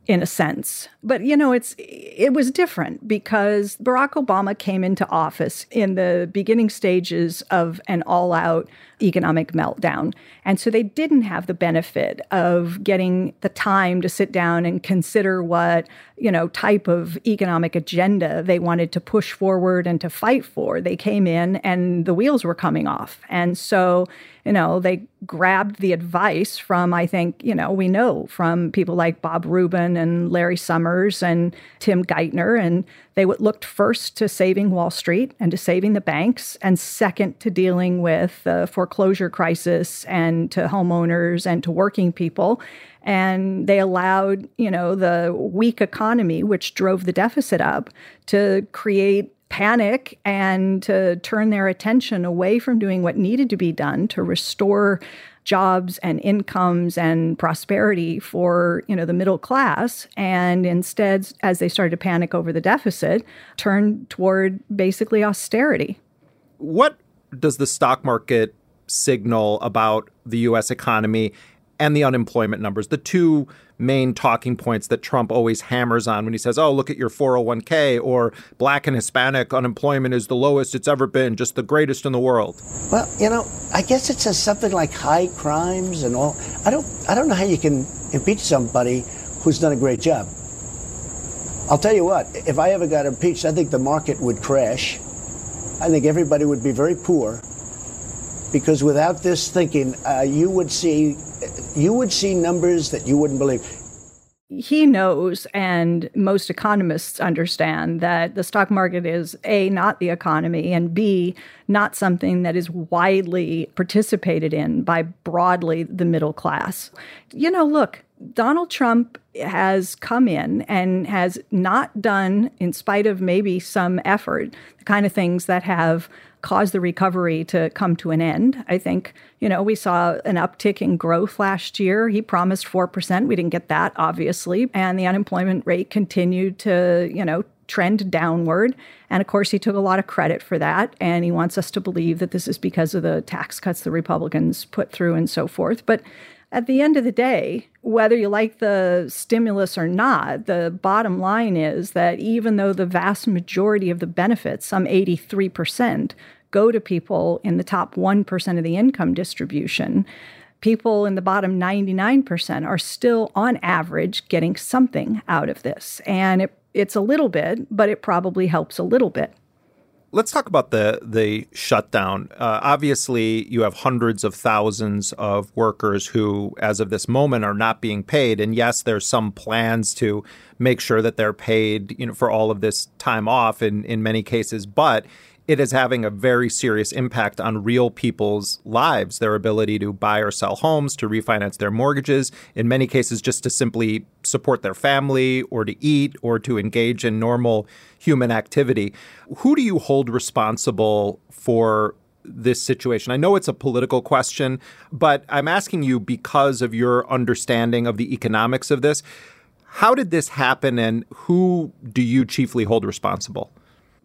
in a sense. But you know, it's it was different because Barack Obama came into office in the beginning stages of an all-out economic meltdown. And so they didn't have the benefit of getting the time to sit down and consider what, you know, type of economic agenda they wanted to push forward and to fight for. They came in and the wheels were coming off. And so you know, they grabbed the advice from, I think, you know, we know from people like Bob Rubin and Larry Summers and Tim Geithner. And they looked first to saving Wall Street and to saving the banks, and second to dealing with the foreclosure crisis and to homeowners and to working people. And they allowed, you know, the weak economy, which drove the deficit up, to create panic and to turn their attention away from doing what needed to be done to restore jobs and incomes and prosperity for you know the middle class and instead as they started to panic over the deficit turned toward basically austerity. What does the stock market signal about the US economy and the unemployment numbers the two main talking points that Trump always hammers on when he says, oh, look at your 401k or black and Hispanic unemployment is the lowest it's ever been, just the greatest in the world. Well, you know, I guess it says something like high crimes and all. I don't, I don't know how you can impeach somebody who's done a great job. I'll tell you what, if I ever got impeached, I think the market would crash. I think everybody would be very poor because without this thinking, uh, you would see you would see numbers that you wouldn't believe. He knows, and most economists understand, that the stock market is A, not the economy, and B, not something that is widely participated in by broadly the middle class. You know, look, Donald Trump has come in and has not done, in spite of maybe some effort, the kind of things that have caused the recovery to come to an end. I think, you know, we saw an uptick in growth last year. He promised 4%. We didn't get that, obviously. And the unemployment rate continued to, you know, trend downward. And of course, he took a lot of credit for that. And he wants us to believe that this is because of the tax cuts the Republicans put through and so forth. But at the end of the day, whether you like the stimulus or not, the bottom line is that even though the vast majority of the benefits, some 83%, go to people in the top 1% of the income distribution, people in the bottom 99% are still, on average, getting something out of this. And it, it's a little bit, but it probably helps a little bit. Let's talk about the the shutdown. Uh, obviously, you have hundreds of thousands of workers who, as of this moment, are not being paid. And yes, there's some plans to make sure that they're paid, you know, for all of this time off in in many cases. But it is having a very serious impact on real people's lives, their ability to buy or sell homes, to refinance their mortgages, in many cases, just to simply support their family or to eat or to engage in normal human activity. Who do you hold responsible for this situation? I know it's a political question, but I'm asking you because of your understanding of the economics of this. How did this happen, and who do you chiefly hold responsible?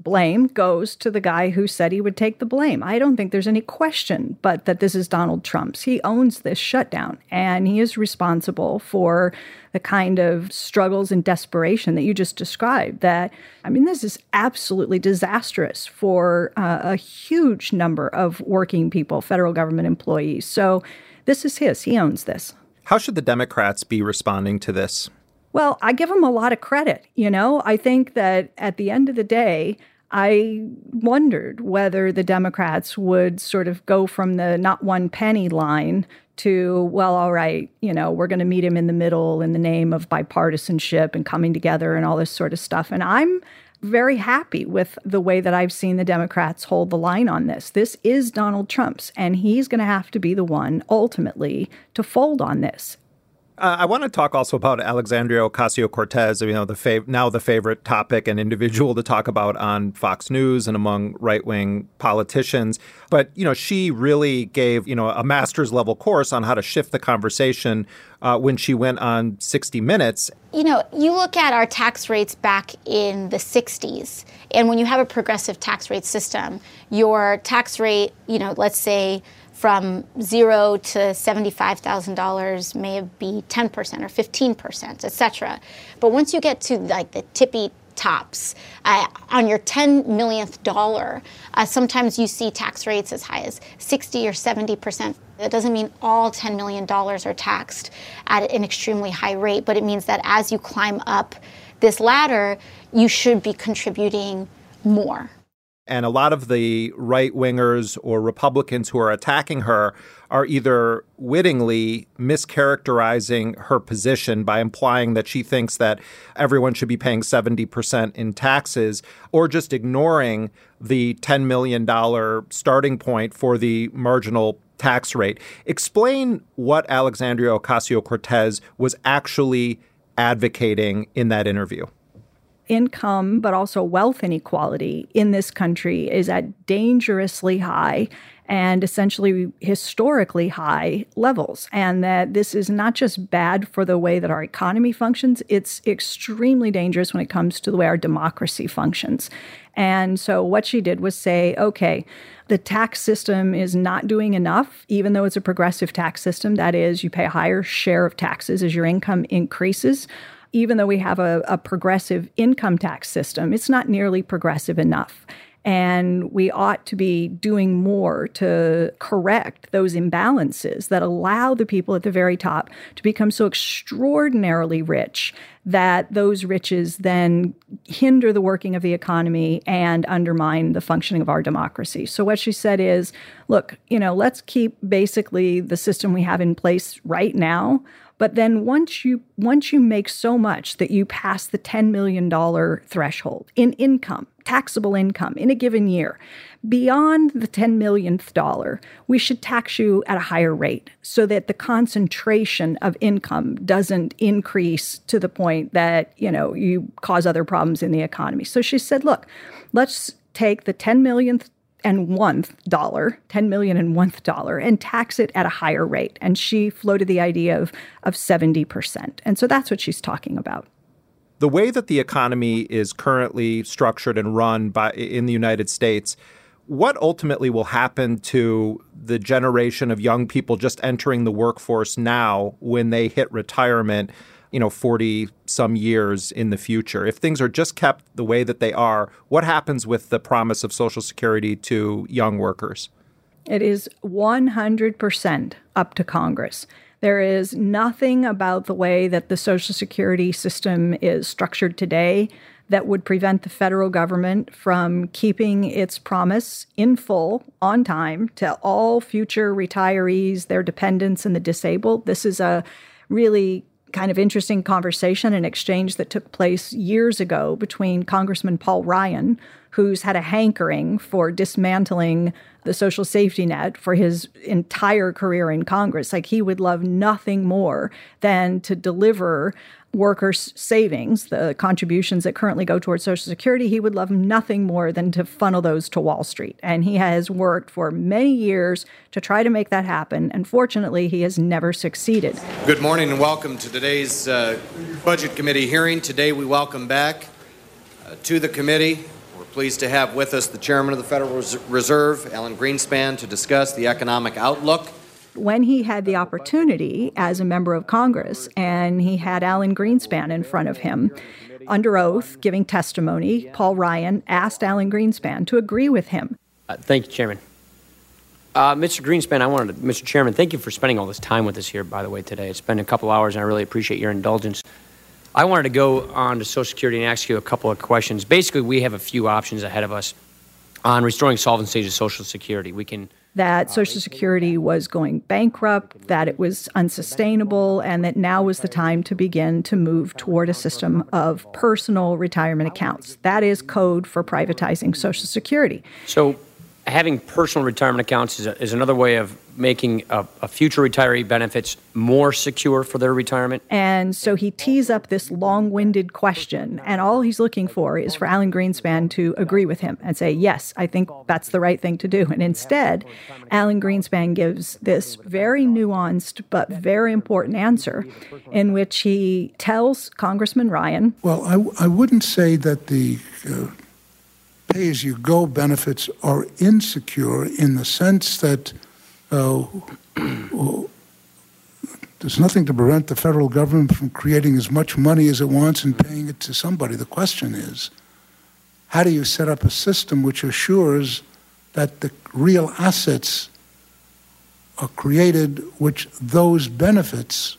Blame goes to the guy who said he would take the blame. I don't think there's any question but that this is Donald Trump's. He owns this shutdown and he is responsible for the kind of struggles and desperation that you just described. That, I mean, this is absolutely disastrous for uh, a huge number of working people, federal government employees. So this is his, he owns this. How should the Democrats be responding to this? Well, I give them a lot of credit. You know, I think that at the end of the day, I wondered whether the Democrats would sort of go from the not one penny line to, well, all right, you know, we're going to meet him in the middle in the name of bipartisanship and coming together and all this sort of stuff. And I'm very happy with the way that I've seen the Democrats hold the line on this. This is Donald Trump's, and he's going to have to be the one ultimately to fold on this. Uh, I want to talk also about Alexandria Ocasio Cortez, you know, the fav- now the favorite topic and individual to talk about on Fox News and among right wing politicians. But, you know, she really gave, you know, a master's level course on how to shift the conversation uh, when she went on 60 Minutes. You know, you look at our tax rates back in the 60s, and when you have a progressive tax rate system, your tax rate, you know, let's say, from zero to $75,000 may be 10% or 15%, et cetera. But once you get to like the tippy tops uh, on your 10 millionth dollar, uh, sometimes you see tax rates as high as 60 or 70%. That doesn't mean all $10 million are taxed at an extremely high rate, but it means that as you climb up this ladder, you should be contributing more. And a lot of the right wingers or Republicans who are attacking her are either wittingly mischaracterizing her position by implying that she thinks that everyone should be paying 70% in taxes or just ignoring the $10 million starting point for the marginal tax rate. Explain what Alexandria Ocasio Cortez was actually advocating in that interview income, but also wealth inequality in this country is at dangerously high. and essentially historically high levels. And that this is not just bad for the way that our economy functions, it's extremely dangerous when it comes to the way our democracy functions. And so what she did was say, okay, the tax system is not doing enough, even though it's a progressive tax system. That is, you pay a higher share of taxes as your income increases. Even though we have a, a progressive income tax system, it's not nearly progressive enough. And we ought to be doing more to correct those imbalances that allow the people at the very top to become so extraordinarily rich that those riches then hinder the working of the economy and undermine the functioning of our democracy. So, what she said is look, you know, let's keep basically the system we have in place right now but then once you once you make so much that you pass the 10 million dollar threshold in income, taxable income in a given year, beyond the 10 millionth dollar, we should tax you at a higher rate so that the concentration of income doesn't increase to the point that, you know, you cause other problems in the economy. So she said, look, let's take the 10 millionth and one dollar, 10 million and one dollar, and tax it at a higher rate. And she floated the idea of, of 70%. And so that's what she's talking about. The way that the economy is currently structured and run by in the United States, what ultimately will happen to the generation of young people just entering the workforce now when they hit retirement? You know 40 some years in the future. If things are just kept the way that they are what happens with the promise of social security to young workers? It is 100% up to congress. There is nothing about the way that the social security system is structured today that would prevent the federal government from keeping its promise in full on time to all future retirees, their dependents, and the disabled. This is a really kind of interesting conversation and exchange that took place years ago between Congressman Paul Ryan, who's had a hankering for dismantling the social safety net for his entire career in Congress. Like he would love nothing more than to deliver workers' savings, the contributions that currently go towards Social Security, he would love nothing more than to funnel those to Wall Street. And he has worked for many years to try to make that happen. And fortunately, he has never succeeded. Good morning and welcome to today's uh, Budget Committee hearing. Today, we welcome back uh, to the committee. We're pleased to have with us the Chairman of the Federal Reserve, Alan Greenspan, to discuss the economic outlook when he had the opportunity as a member of Congress and he had Alan Greenspan in front of him under oath giving testimony, Paul Ryan asked Alan Greenspan to agree with him. Uh, thank you, Chairman. Uh, Mr. Greenspan, I wanted to, Mr. Chairman, thank you for spending all this time with us here, by the way, today. It's been a couple hours, and I really appreciate your indulgence. I wanted to go on to Social Security and ask you a couple of questions. Basically, we have a few options ahead of us on restoring solvency to Social Security. We can that Social Security was going bankrupt, that it was unsustainable, and that now was the time to begin to move toward a system of personal retirement accounts. That is code for privatizing Social Security. So, having personal retirement accounts is, a, is another way of making a, a, future retiree benefits more secure for their retirement. And so he tees up this long winded question. And all he's looking for is for Alan Greenspan to agree with him and say, yes, I think that's the right thing to do. And instead, Alan Greenspan gives this very nuanced but very important answer in which he tells Congressman Ryan. Well, I, I wouldn't say that the uh, pay as you go benefits are insecure in the sense that uh, there's nothing to prevent the federal government from creating as much money as it wants and paying it to somebody. The question is, how do you set up a system which assures that the real assets are created which those benefits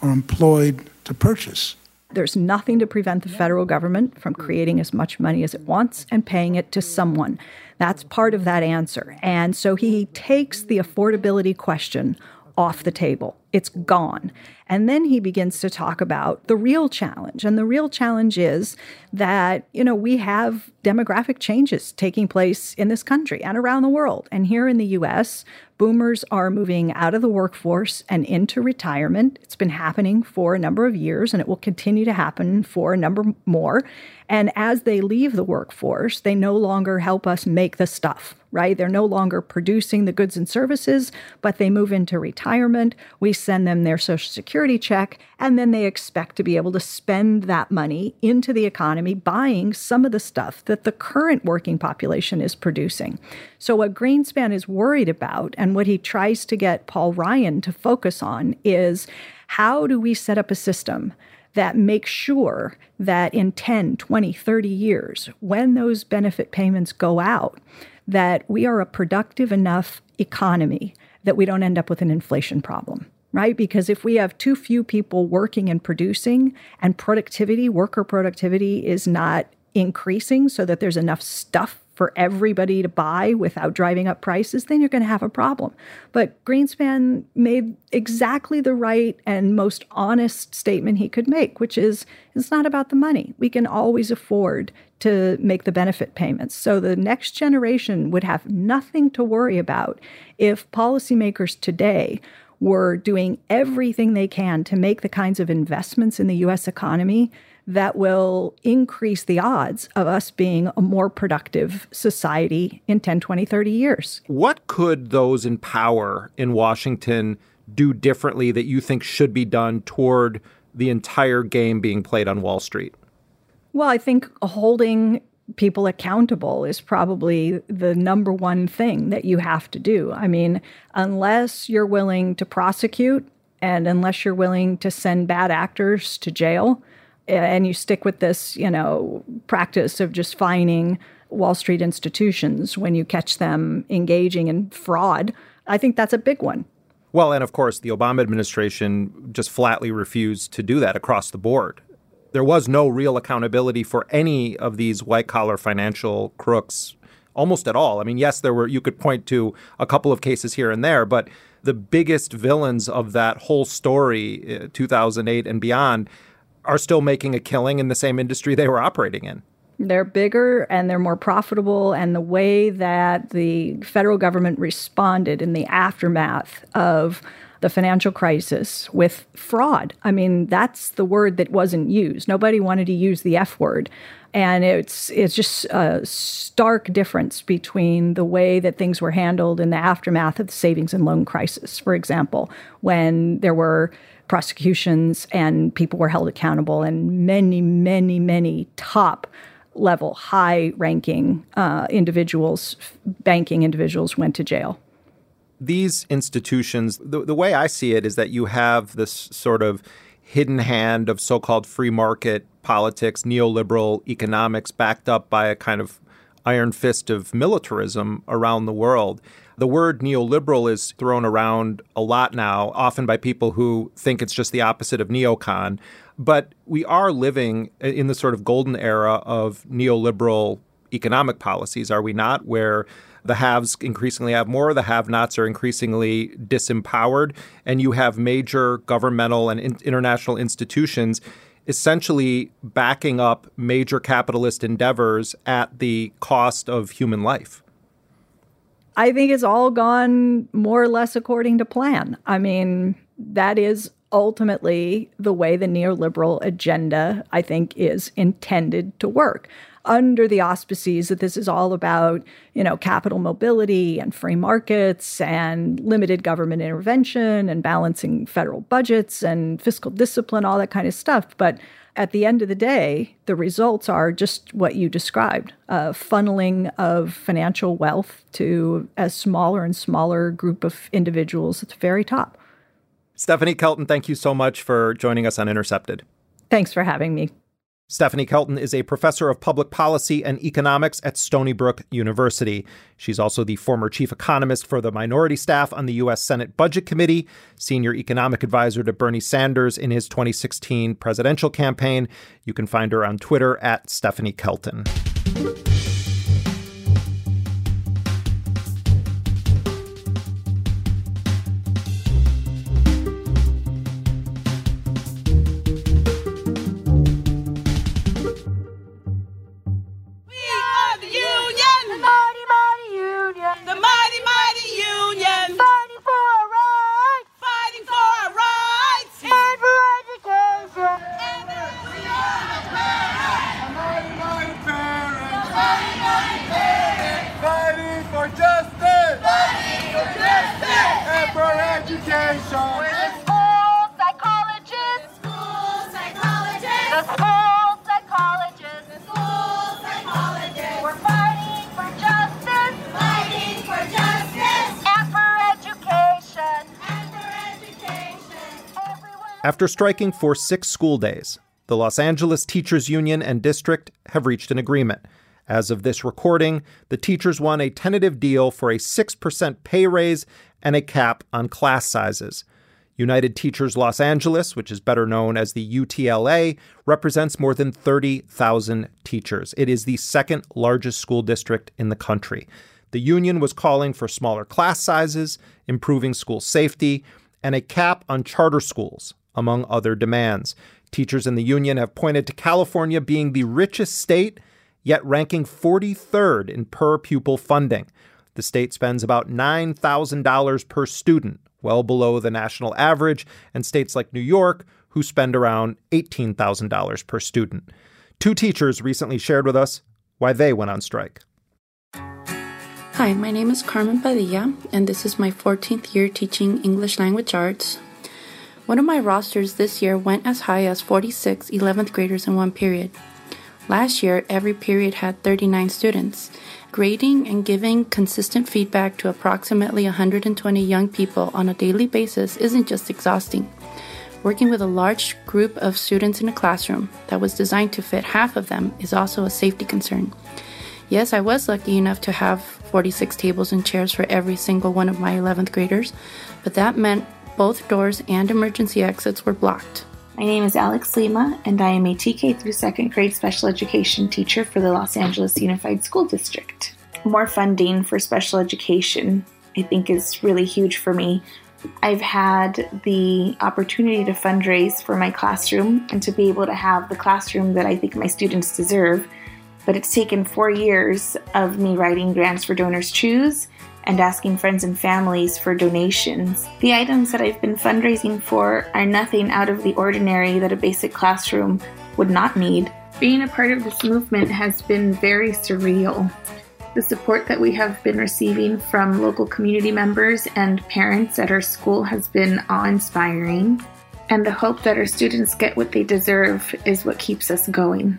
are employed to purchase? There's nothing to prevent the federal government from mm. creating as much money as it wants mm. and paying it to mm. someone. That's part of that answer. And so he takes the affordability question off the table. It's gone. And then he begins to talk about the real challenge. And the real challenge is that, you know, we have demographic changes taking place in this country and around the world. And here in the US, boomers are moving out of the workforce and into retirement. It's been happening for a number of years and it will continue to happen for a number more. And as they leave the workforce, they no longer help us make the stuff, right? They're no longer producing the goods and services, but they move into retirement. We send them their Social Security check, and then they expect to be able to spend that money into the economy buying some of the stuff that the current working population is producing. So, what Greenspan is worried about, and what he tries to get Paul Ryan to focus on, is how do we set up a system that makes sure that in 10, 20, 30 years, when those benefit payments go out, that we are a productive enough economy that we don't end up with an inflation problem right? Because if we have too few people working and producing and productivity, worker productivity is not increasing so that there's enough stuff for everybody to buy without driving up prices, then you're going to have a problem. But Greenspan made exactly the right and most honest statement he could make, which is it's not about the money. We can always afford to make the benefit payments. So the next generation would have nothing to worry about if policymakers today were doing everything they can to make the kinds of investments in the US economy that will increase the odds of us being a more productive society in 10, 20, 30 years. What could those in power in Washington do differently that you think should be done toward the entire game being played on Wall Street? Well, I think holding people accountable is probably the number one thing that you have to do. I mean, unless you're willing to prosecute and unless you're willing to send bad actors to jail, and you stick with this, you know, practice of just fining Wall Street institutions when you catch them engaging in fraud, I think that's a big one. Well, and of course, the Obama administration just flatly refused to do that across the board. There was no real accountability for any of these white collar financial crooks almost at all. I mean, yes, there were, you could point to a couple of cases here and there, but the biggest villains of that whole story, uh, 2008 and beyond, are still making a killing in the same industry they were operating in. They're bigger and they're more profitable. And the way that the federal government responded in the aftermath of the financial crisis with fraud. I mean, that's the word that wasn't used. Nobody wanted to use the F word. And it's it's just a stark difference between the way that things were handled in the aftermath of the savings and loan crisis, for example, when there were prosecutions and people were held accountable, and many, many, many top level, high ranking uh, individuals, banking individuals, went to jail. These institutions, the, the way I see it is that you have this sort of hidden hand of so called free market politics, neoliberal economics, backed up by a kind of iron fist of militarism around the world. The word neoliberal is thrown around a lot now, often by people who think it's just the opposite of neocon. But we are living in the sort of golden era of neoliberal economic policies, are we not? Where the haves increasingly have more, the have nots are increasingly disempowered, and you have major governmental and in- international institutions essentially backing up major capitalist endeavors at the cost of human life. I think it's all gone more or less according to plan. I mean, that is ultimately the way the neoliberal agenda, I think, is intended to work under the auspices that this is all about, you know, capital mobility and free markets and limited government intervention and balancing federal budgets and fiscal discipline, all that kind of stuff. But at the end of the day, the results are just what you described a funneling of financial wealth to a smaller and smaller group of individuals at the very top. Stephanie Kelton, thank you so much for joining us on Intercepted. Thanks for having me. Stephanie Kelton is a professor of public policy and economics at Stony Brook University. She's also the former chief economist for the minority staff on the U.S. Senate Budget Committee, senior economic advisor to Bernie Sanders in his 2016 presidential campaign. You can find her on Twitter at Stephanie Kelton. After striking for six school days, the Los Angeles Teachers Union and District have reached an agreement. As of this recording, the teachers won a tentative deal for a 6% pay raise and a cap on class sizes. United Teachers Los Angeles, which is better known as the UTLA, represents more than 30,000 teachers. It is the second largest school district in the country. The union was calling for smaller class sizes, improving school safety, and a cap on charter schools, among other demands. Teachers in the union have pointed to California being the richest state, yet ranking 43rd in per pupil funding. The state spends about $9,000 per student, well below the national average, and states like New York, who spend around $18,000 per student. Two teachers recently shared with us why they went on strike. Hi, my name is Carmen Padilla, and this is my 14th year teaching English language arts. One of my rosters this year went as high as 46 11th graders in one period. Last year, every period had 39 students. Grading and giving consistent feedback to approximately 120 young people on a daily basis isn't just exhausting. Working with a large group of students in a classroom that was designed to fit half of them is also a safety concern. Yes, I was lucky enough to have 46 tables and chairs for every single one of my 11th graders, but that meant both doors and emergency exits were blocked. My name is Alex Lima, and I am a TK through second grade special education teacher for the Los Angeles Unified School District. More funding for special education, I think, is really huge for me. I've had the opportunity to fundraise for my classroom and to be able to have the classroom that I think my students deserve. But it's taken four years of me writing grants for Donors Choose and asking friends and families for donations. The items that I've been fundraising for are nothing out of the ordinary that a basic classroom would not need. Being a part of this movement has been very surreal. The support that we have been receiving from local community members and parents at our school has been awe inspiring, and the hope that our students get what they deserve is what keeps us going.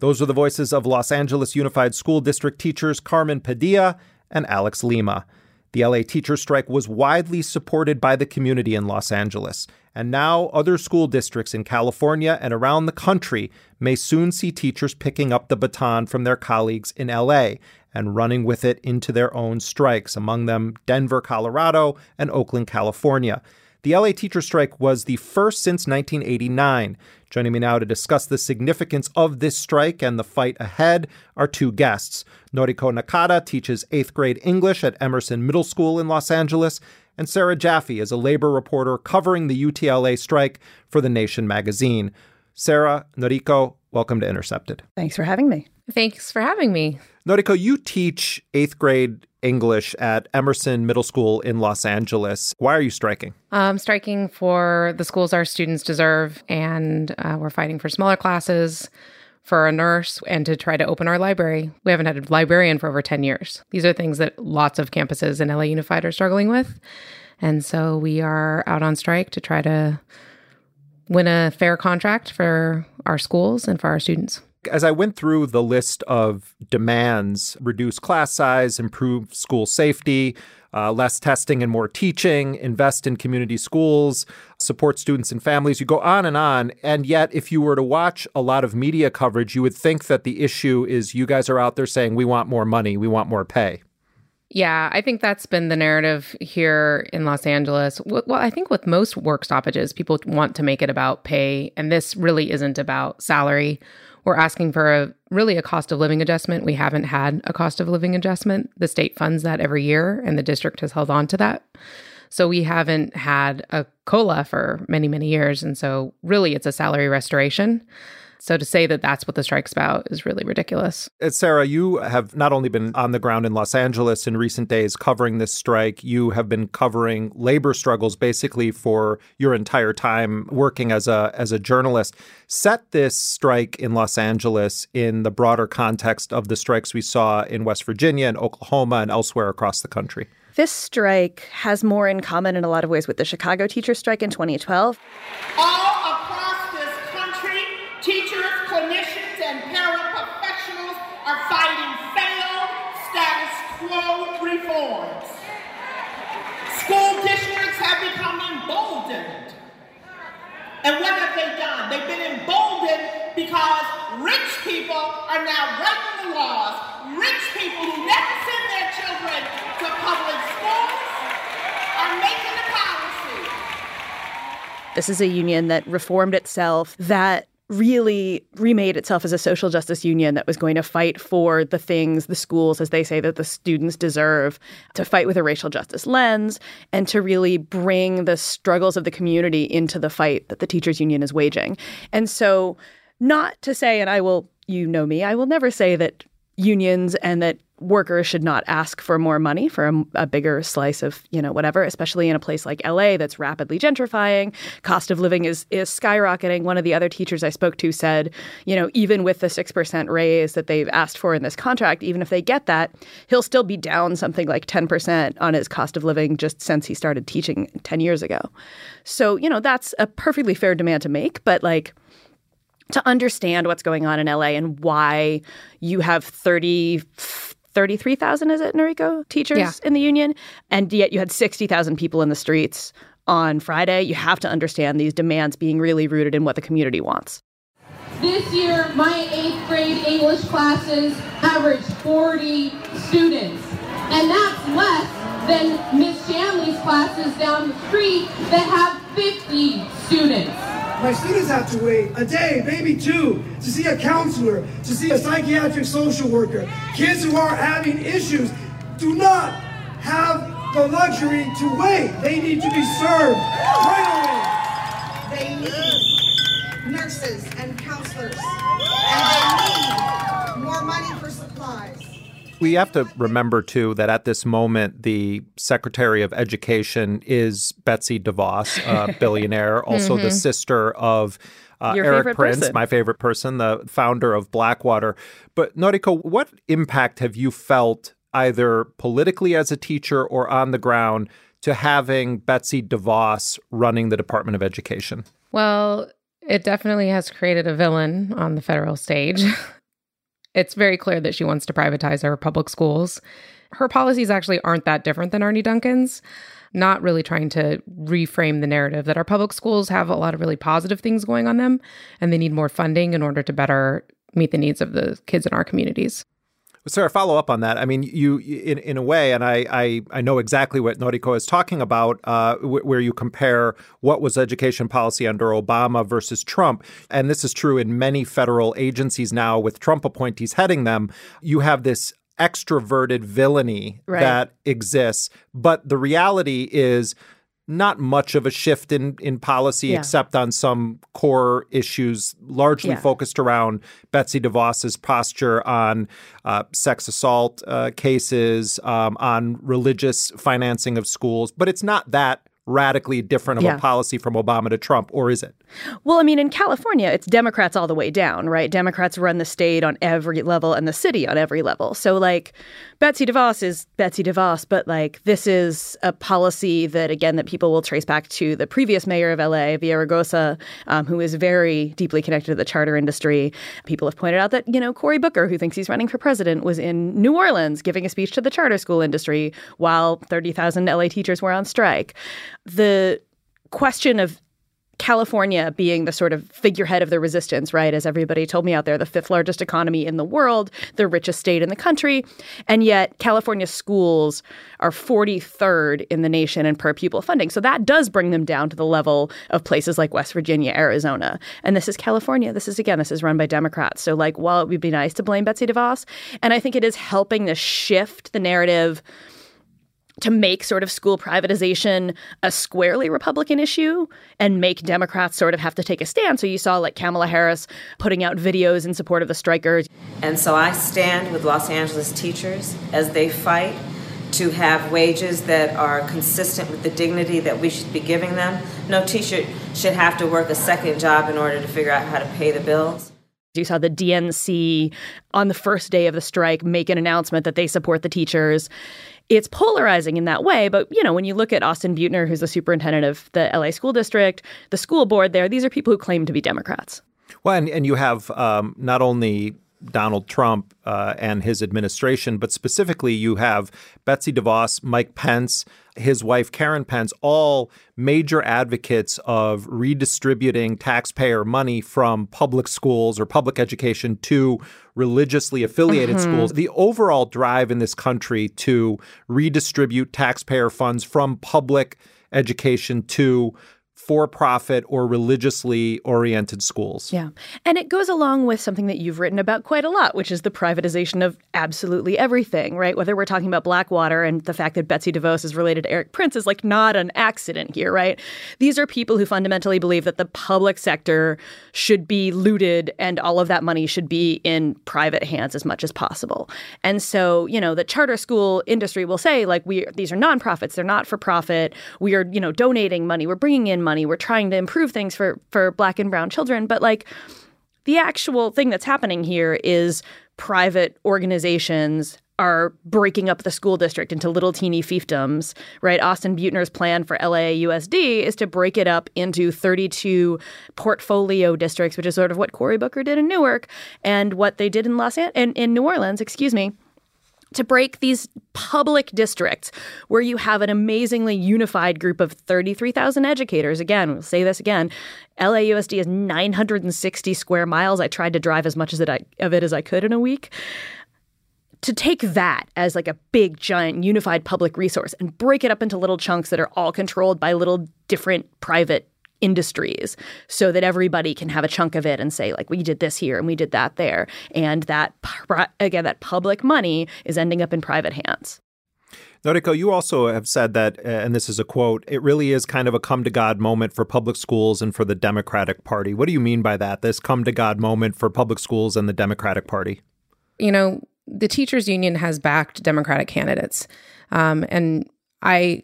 Those are the voices of Los Angeles Unified School District teachers Carmen Padilla and Alex Lima. The LA teacher strike was widely supported by the community in Los Angeles, and now other school districts in California and around the country may soon see teachers picking up the baton from their colleagues in LA and running with it into their own strikes, among them Denver, Colorado, and Oakland, California. The LA teacher strike was the first since 1989. Joining me now to discuss the significance of this strike and the fight ahead are two guests. Noriko Nakata teaches eighth grade English at Emerson Middle School in Los Angeles, and Sarah Jaffe is a labor reporter covering the UTLA strike for The Nation magazine. Sarah, Noriko, welcome to Intercepted. Thanks for having me. Thanks for having me. Noriko, you teach eighth grade English at Emerson Middle School in Los Angeles. Why are you striking? Um, striking for the schools our students deserve, and uh, we're fighting for smaller classes, for a nurse, and to try to open our library. We haven't had a librarian for over 10 years. These are things that lots of campuses in LA Unified are struggling with. And so we are out on strike to try to win a fair contract for our schools and for our students. As I went through the list of demands, reduce class size, improve school safety, uh, less testing and more teaching, invest in community schools, support students and families. You go on and on. And yet, if you were to watch a lot of media coverage, you would think that the issue is you guys are out there saying, we want more money, we want more pay. Yeah, I think that's been the narrative here in Los Angeles. Well, I think with most work stoppages, people want to make it about pay, and this really isn't about salary we're asking for a really a cost of living adjustment. We haven't had a cost of living adjustment. The state funds that every year, and the district has held on to that. So we haven't had a COLA for many, many years. And so really it's a salary restoration. So to say that that's what the strike's about is really ridiculous. Uh, Sarah, you have not only been on the ground in Los Angeles in recent days covering this strike, you have been covering labor struggles basically for your entire time working as a as a journalist. Set this strike in Los Angeles in the broader context of the strikes we saw in West Virginia and Oklahoma and elsewhere across the country. This strike has more in common in a lot of ways with the Chicago teacher strike in 2012. All Teachers, clinicians, and paraprofessionals are fighting failed status quo reforms. School districts have become emboldened And what have they done? They've been emboldened because rich people are now writing the laws. Rich people who never send their children to public schools are making the policy. This is a union that reformed itself, that really remade itself as a social justice union that was going to fight for the things, the schools, as they say, that the students deserve, to fight with a racial justice lens, and to really bring the struggles of the community into the fight that the teachers union is waging. And so, not to say, and I will, you know me, I will never say that unions and that workers should not ask for more money for a, a, bigger slice of you know whatever especially in a place like LA that's rapidly gentrifying. Cost of living is is skyrocketing. One of the other teachers I spoke to said you know even with the 6% raise that they've asked for in this contract even if they get that he'll still be down something like 10% on his cost of living just since he started teaching 10 years ago. So you know that's a perfectly fair demand to make but like to understand what's going on in LA and why you have 30 33,000 is it Noriko teachers yeah. in the union? And yet you had 60,000 people in the streets on Friday. You have to understand these demands being really rooted in what the community wants. This year my 8th grade English classes averaged 40 students. And that's less than Miss Shanley's classes down the street that have 50 students my students have to wait a day, maybe two, to see a counselor, to see a psychiatric social worker. Kids who are having issues do not have the luxury to wait. They need to be served right away. They need nurses and counselors, and they need more money for supplies. We have to remember, too, that at this moment, the Secretary of Education is Betsy DeVos, a billionaire, also mm-hmm. the sister of uh, Erik Prince, person. my favorite person, the founder of Blackwater. But Noriko, what impact have you felt either politically as a teacher or on the ground to having Betsy DeVos running the Department of Education? Well, it definitely has created a villain on the federal stage. It's very clear that she wants to privatize our public schools. Her policies actually aren't that different than Arne Duncan's, not really trying to reframe the narrative that our public schools have a lot of really positive things going on them and they need more funding in order to better meet the needs of the kids in our communities. Sarah, follow up on that. I mean, you in in a way, and I I, I know exactly what Noriko is talking about, uh, w- where you compare what was education policy under Obama versus Trump, and this is true in many federal agencies now with Trump appointees heading them. You have this extroverted villainy right. that exists, but the reality is not much of a shift in in policy yeah. except on some core issues largely Yeah. focused around Betsy DeVos's posture on uh, sex assault uh, cases, um, on religious financing of schools. But it's not that radically different of Yeah. a policy from Obama to Trump, or is it? Well, I mean, in California, it's Democrats all the way down, right? Democrats run the state on every level and the city on every level. So, like, Betsy DeVos is Betsy DeVos, but like, this is a policy that, again, that people will trace back to the previous mayor of LA, Villaraigosa, um, who is very deeply connected to the charter industry. People have pointed out that, you know, Cory Booker, who thinks he's running for president, was in New Orleans giving a speech to the charter school industry while 30,000 LA teachers were on strike. The question of California being the sort of figurehead of the resistance, right? As everybody told me out there, the fifth largest economy in the world, the richest state in the country. And yet, California schools are 43rd in the nation in per pupil funding. So that does bring them down to the level of places like West Virginia, Arizona. And this is California. This is, again, this is run by Democrats. So, like, while it would be nice to blame Betsy DeVos, and I think it is helping to shift the narrative to make sort of school privatization a squarely Republican issue and make Democrats sort of have to take a stand. So you saw like Kamala Harris putting out videos in support of the strikers. And so I stand with Los Angeles teachers as they fight to have wages that are consistent with the dignity that we should be giving them. No teacher should have to work a second job in order to figure out how to pay the bills. You saw the DNC on the first day of the strike make an announcement that they support the teachers. It's polarizing in that way, but you know, when you look at Austin Beutner, who's the superintendent of the LA school district, the school board there, these are people who claim to be Democrats. Well, and, and you have um, not only Donald Trump uh, and his administration, but specifically you have Betsy DeVos, Mike Pence, his wife Karen Pence, all major advocates of redistributing taxpayer money from public schools or public education to religiously affiliated mm-hmm. schools. The overall drive in this country to redistribute taxpayer funds from public education to for profit or religiously oriented schools. Yeah. And it goes along with something that you've written about quite a lot, which is the privatization of absolutely everything, right? Whether we're talking about Blackwater and the fact that Betsy DeVos is related to Erik Prince is like not an accident here, right? These are people who fundamentally believe that the public sector should be looted and all of that money should be in private hands as much as possible. And so, you know, the charter school industry will say like we these are nonprofits, they're not for profit. We are, you know, donating money, we're bringing in money money. We're trying to improve things for for black and brown children, but like the actual thing that's happening here is private organizations are breaking up the school district into little teeny fiefdoms, right? Austin Beutner's plan for LAUSD is to break it up into 32 portfolio districts, which is sort of what Cory Booker did in Newark and what they did in Los An- in, in New Orleans, excuse me to break these public districts where you have an amazingly unified group of 33,000 educators. Again, we'll say this again. LAUSD is 960 square miles. I tried to drive as much as it, of it as I could in a week. To take that as like a big, giant, unified public resource and break it up into little chunks that are all controlled by little different private industries so that everybody can have a chunk of it and say like we did this here and we did that there and that again that public money is ending up in private hands Noriko, you also have said that, uh, and this is a quote, it really is kind of a come to God moment for public schools and for the Democratic Party. What do you mean by that, this come to God moment for public schools and the Democratic Party? You know, the teachers union has backed Democratic candidates. Um, and I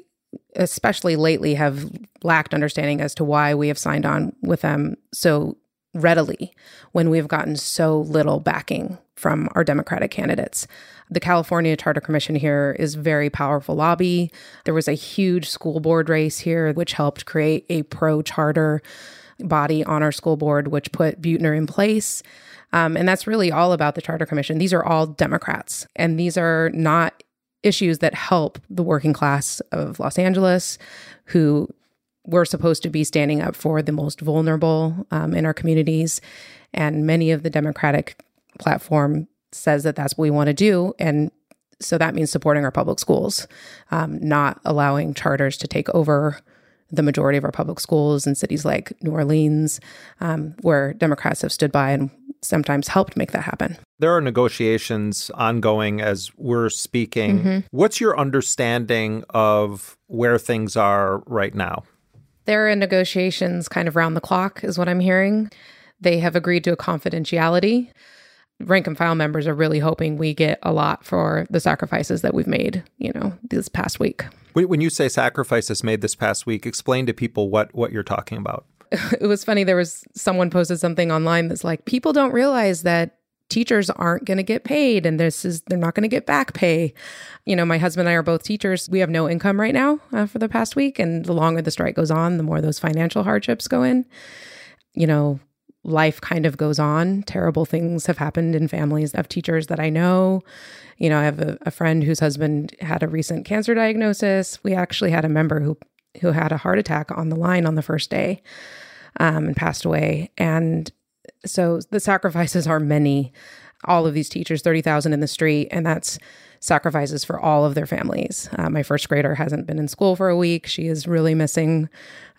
especially lately, have lacked understanding as to why we have signed on with them so readily when we've gotten so little backing from our Democratic candidates. The California Charter Commission here is very powerful lobby. There was a huge school board race here, which helped create a pro charter body on our school board, which put Beutner in place. Um, and that's really all about the Charter Commission. These are all Democrats, and these are not issues that help the working class of Los Angeles, who we're supposed to be standing up for the most vulnerable um, in our communities. And many of the Democratic platform says that that's what we want to do. And so that means supporting our public schools, um, not allowing charters to take over the majority of our public schools in cities like New Orleans, um, where Democrats have stood by and sometimes helped make that happen. There are negotiations ongoing as we're speaking. Mm-hmm. What's your understanding of where things are right now? There are negotiations kind of round the clock, is what I'm hearing. They have agreed to a confidentiality. Rank and file members are really hoping we get a lot for the sacrifices that we've made, you know, this past week. When you say sacrifices made this past week, explain to people what, what you're talking about. it was funny. There was someone posted something online that's like, people don't realize that teachers aren't going to get paid and this is they're not going to get back pay you know my husband and i are both teachers we have no income right now uh, for the past week and the longer the strike goes on the more those financial hardships go in you know life kind of goes on terrible things have happened in families of teachers that i know you know i have a, a friend whose husband had a recent cancer diagnosis we actually had a member who who had a heart attack on the line on the first day um, and passed away. And so the sacrifices are many. All of these teachers, 30,000 in the street, and that's sacrifices for all of their families. Uh, my first grader hasn't been in school for a week. She is really missing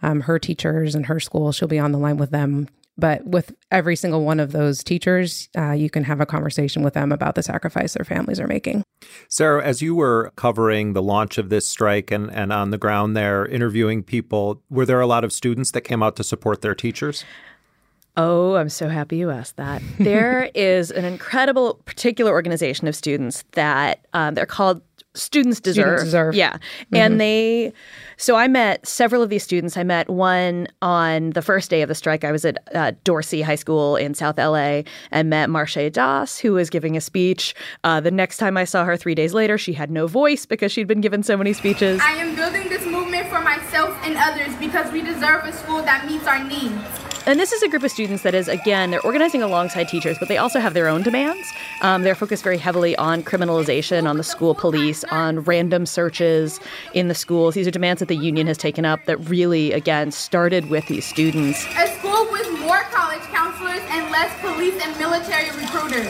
um, her teachers and her school. She'll be on the line with them but with every single one of those teachers, uh, you can have a conversation with them about the sacrifice their families are making. Sarah, as you were covering the launch of this strike and, and on the ground there interviewing people, were there a lot of students that came out to support their teachers? Oh, I'm so happy you asked that. There is an incredible particular organization of students that um, they're called Students Deserve. Students Deserve. Yeah. Mm-hmm. And they so I met several of these students. I met one on the first day of the strike. I was at uh, Dorsey High School in South LA and met Marche Das, who was giving a speech. Uh, the next time I saw her, three days later, she had no voice because she'd been given so many speeches. I am building this movement for myself and others because we deserve a school that meets our needs. And this is a group of students that is, again, they're organizing alongside teachers, but they also have their own demands. Um, they're focused very heavily on criminalization, on the school police, on random searches in the schools. These are demands that the union has taken up that really, again, started with these students. A school with more college counselors and less police and military recruiters.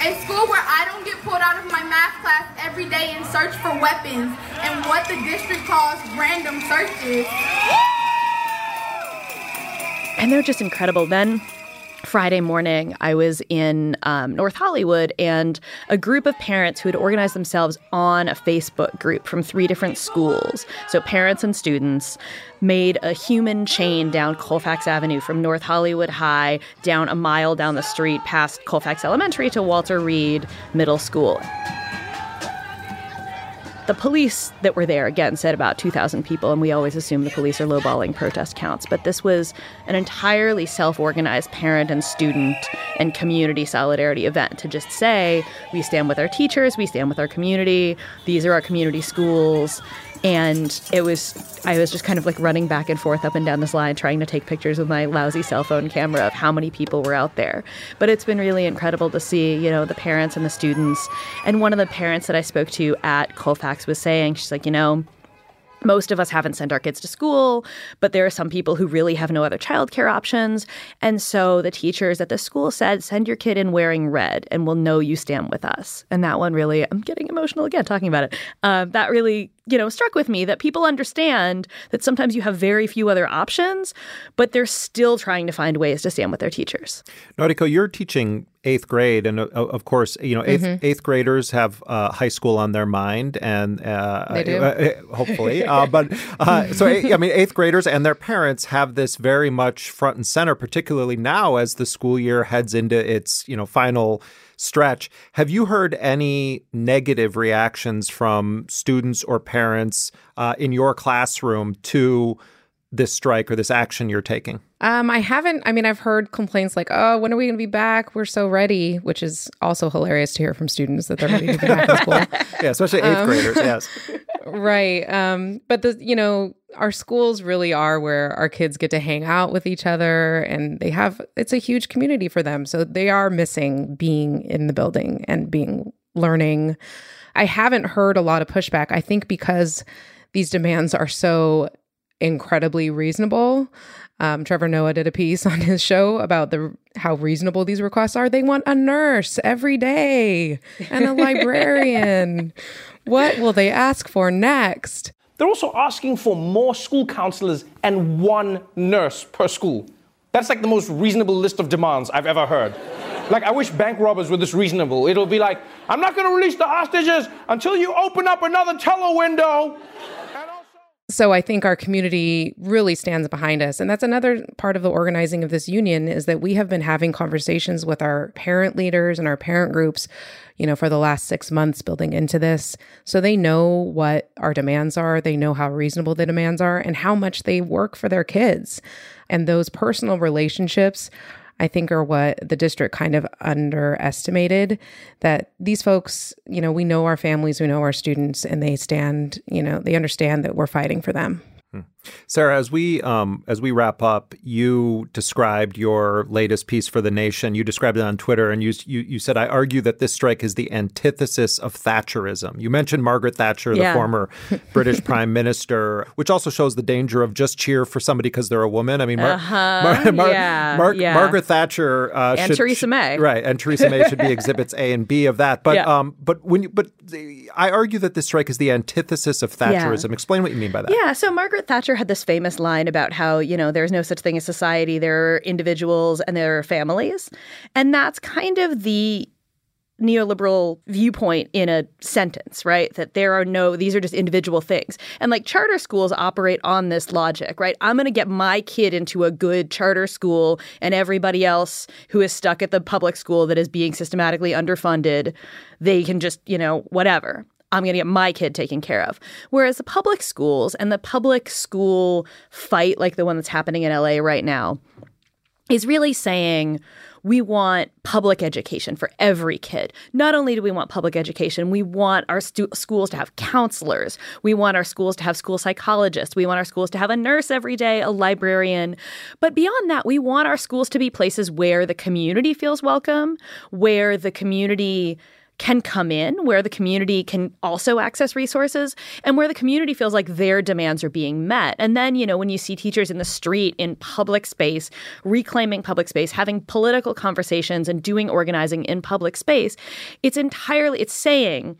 A school where I don't get pulled out of my math class every day and search for weapons and what the district calls random searches. And they're just incredible. Then Friday morning, I was in um, North Hollywood, and a group of parents who had organized themselves on a Facebook group from three different schools, so parents and students, made a human chain down Colfax Avenue from North Hollywood High down a mile down the street past Colfax Elementary to Walter Reed Middle School. The police that were there, again, said about 2,000 people, and we always assume the police are lowballing protest counts. But this was an entirely self organized parent and student and community solidarity event to just say, we stand with our teachers, we stand with our community, these are our community schools. And it was, I was just kind of like running back and forth up and down this line, trying to take pictures with my lousy cell phone camera of how many people were out there. But it's been really incredible to see, you know, the parents and the students. And one of the parents that I spoke to at Colfax was saying, she's like, you know, most of us haven't sent our kids to school, but there are some people who really have no other childcare options. And so the teachers at the school said, send your kid in wearing red and we'll know you stand with us. And that one really, I'm getting emotional again talking about it. Uh, that really you know, struck with me that people understand that sometimes you have very few other options, but they're still trying to find ways to stand with their teachers. Noriko, you're teaching eighth grade, and uh, of course, you know, 8th Mhm. eighth graders have uh, high school on their mind, and uh, They do. uh, hopefully, uh, but uh, so I mean, eighth graders and their parents have this very much front and center, particularly now as the school year heads into its you know final stretch. Have you heard any negative reactions from students or parents uh, in your classroom to this strike or this action you're taking? Um, I haven't. I mean, I've heard complaints like, "Oh, when are we going to be back? We're so ready," which is also hilarious to hear from students that they're ready to be back in school. Yeah, especially eighth Um, graders. Yes. right. Um, but the you know our schools really are where our kids get to hang out with each other, and they have it's a huge community for them. So they are missing being in the building and being learning. I haven't heard a lot of pushback. I think because these demands are so incredibly reasonable. Um, Trevor Noah did a piece on his show about the how reasonable these requests are. They want a nurse every day and a librarian. what will they ask for next? They're also asking for more school counselors and one nurse per school. That's like the most reasonable list of demands I've ever heard. Like, I wish bank robbers were this reasonable. It'll be like, I'm not gonna release the hostages until you open up another teller window. So I think our community really stands behind us. And that's another part of the organizing of this union is that we have been having conversations with our parent leaders and our parent groups, you know, for the last 6 months building into this. So they know what our demands are, they know how reasonable the demands are and how much they work for their kids. And those personal relationships I think are what the district kind of underestimated that these folks, you know, we know our families, we know our students, and they stand, you know, they understand that we're fighting for them. Hmm. Sarah, as we um, as we wrap up, you described your latest piece for the Nation. You described it on Twitter, and you you, you said, "I argue that this strike is the antithesis of Thatcherism." You mentioned Margaret Thatcher, Yeah. the former British Prime Minister, which also shows the danger of just cheer for somebody because they're a woman. I mean, Mar- Uh-huh. Yeah, Mar- yeah. Margaret Thatcher uh, And should, Theresa May. right? And Theresa May should be exhibits A and B of that. But Yeah. um, but when you, but the, I argue that this strike is the antithesis of Yeah. Thatcherism. Explain what you mean by that. Yeah, so Margaret Thatcher had this famous line about how, you know, there's no such thing as society, there are individuals and there are families. And that's kind of the neoliberal viewpoint in a sentence, right? That there are no, these are just individual things. And like charter schools operate on this logic, right? I'm going to get my kid into a good charter school and everybody else who is stuck at the public school that is being systematically underfunded, they can just, you know, whatever. I'm going to get my kid taken care of. Whereas the public schools and the public school fight, like the one that's happening in LA right now, is really saying we want public education for every kid. Not only do we want public education, we want our stu- schools to have counselors. We want our schools to have school psychologists. We want our schools to have a nurse every day, a librarian. But beyond that, we want our schools to be places where the community feels welcome, where the community can come in, where the community can also access resources, and where the community feels like their demands are being met. And then, you know, when you see teachers in the street, in public space, reclaiming public space, having political conversations and doing organizing in public space, it's entirely, it's saying,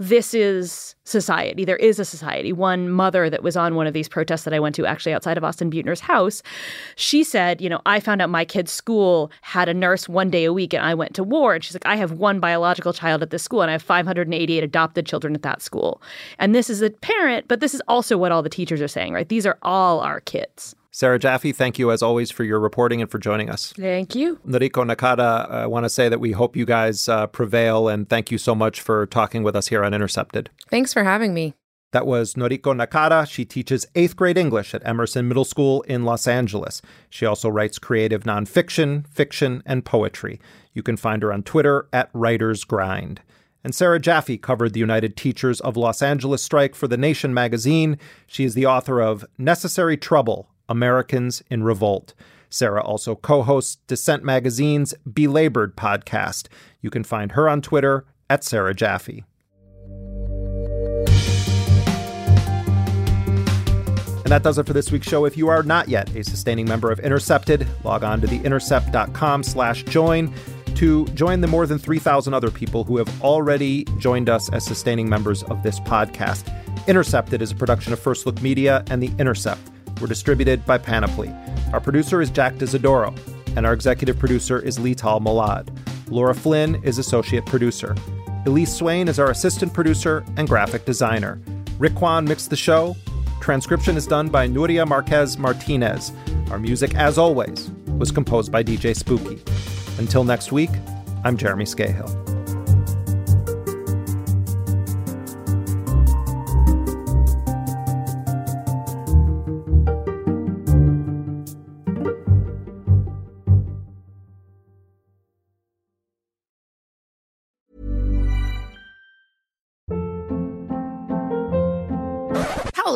this is society. There is a society. One mother that was on one of these protests that I went to, actually outside of Austin Beutner's house, she said, You know, I found out my kid's school had a nurse one day a week and I went to war. And she's like, I have one biological child at this school and I have 588 adopted children at that school. And this is a parent, but this is also what all the teachers are saying, right? These are all our kids. Sarah Jaffe, thank you as always for your reporting and for joining us. Thank you. Noriko Nakata, I want to say that we hope you guys uh, prevail and thank you so much for talking with us here on Intercepted. Thanks for having me. That was Noriko Nakata. She teaches eighth grade English at Emerson Middle School in Los Angeles. She also writes creative nonfiction, fiction, and poetry. You can find her on Twitter at Writer's Grind. And Sarah Jaffe covered the United Teachers of Los Angeles strike for The Nation magazine. She is the author of Necessary Trouble Americans in Revolt. Sarah also co hosts Dissent Magazine's Belabored podcast. You can find her on Twitter at Sarah Jaffe. And that does it for this week's show. If you are not yet a sustaining member of Intercepted, log on to theintercept.com slash join to join the more than 3,000 other people who have already joined us as sustaining members of this podcast. Intercepted is a production of First Look Media and The Intercept. We're distributed by Panoply. Our producer is Jack D'Isidoro, and our executive producer is Leital Molad. Laura Flynn is associate producer. Elise Swain is our assistant producer and graphic designer. Rick Kwan mixed the show. Transcription is done by Nuria Marquez Martinez. Our music, as always, was composed by DJ Spooky. Until next week, I'm Jeremy Scahill.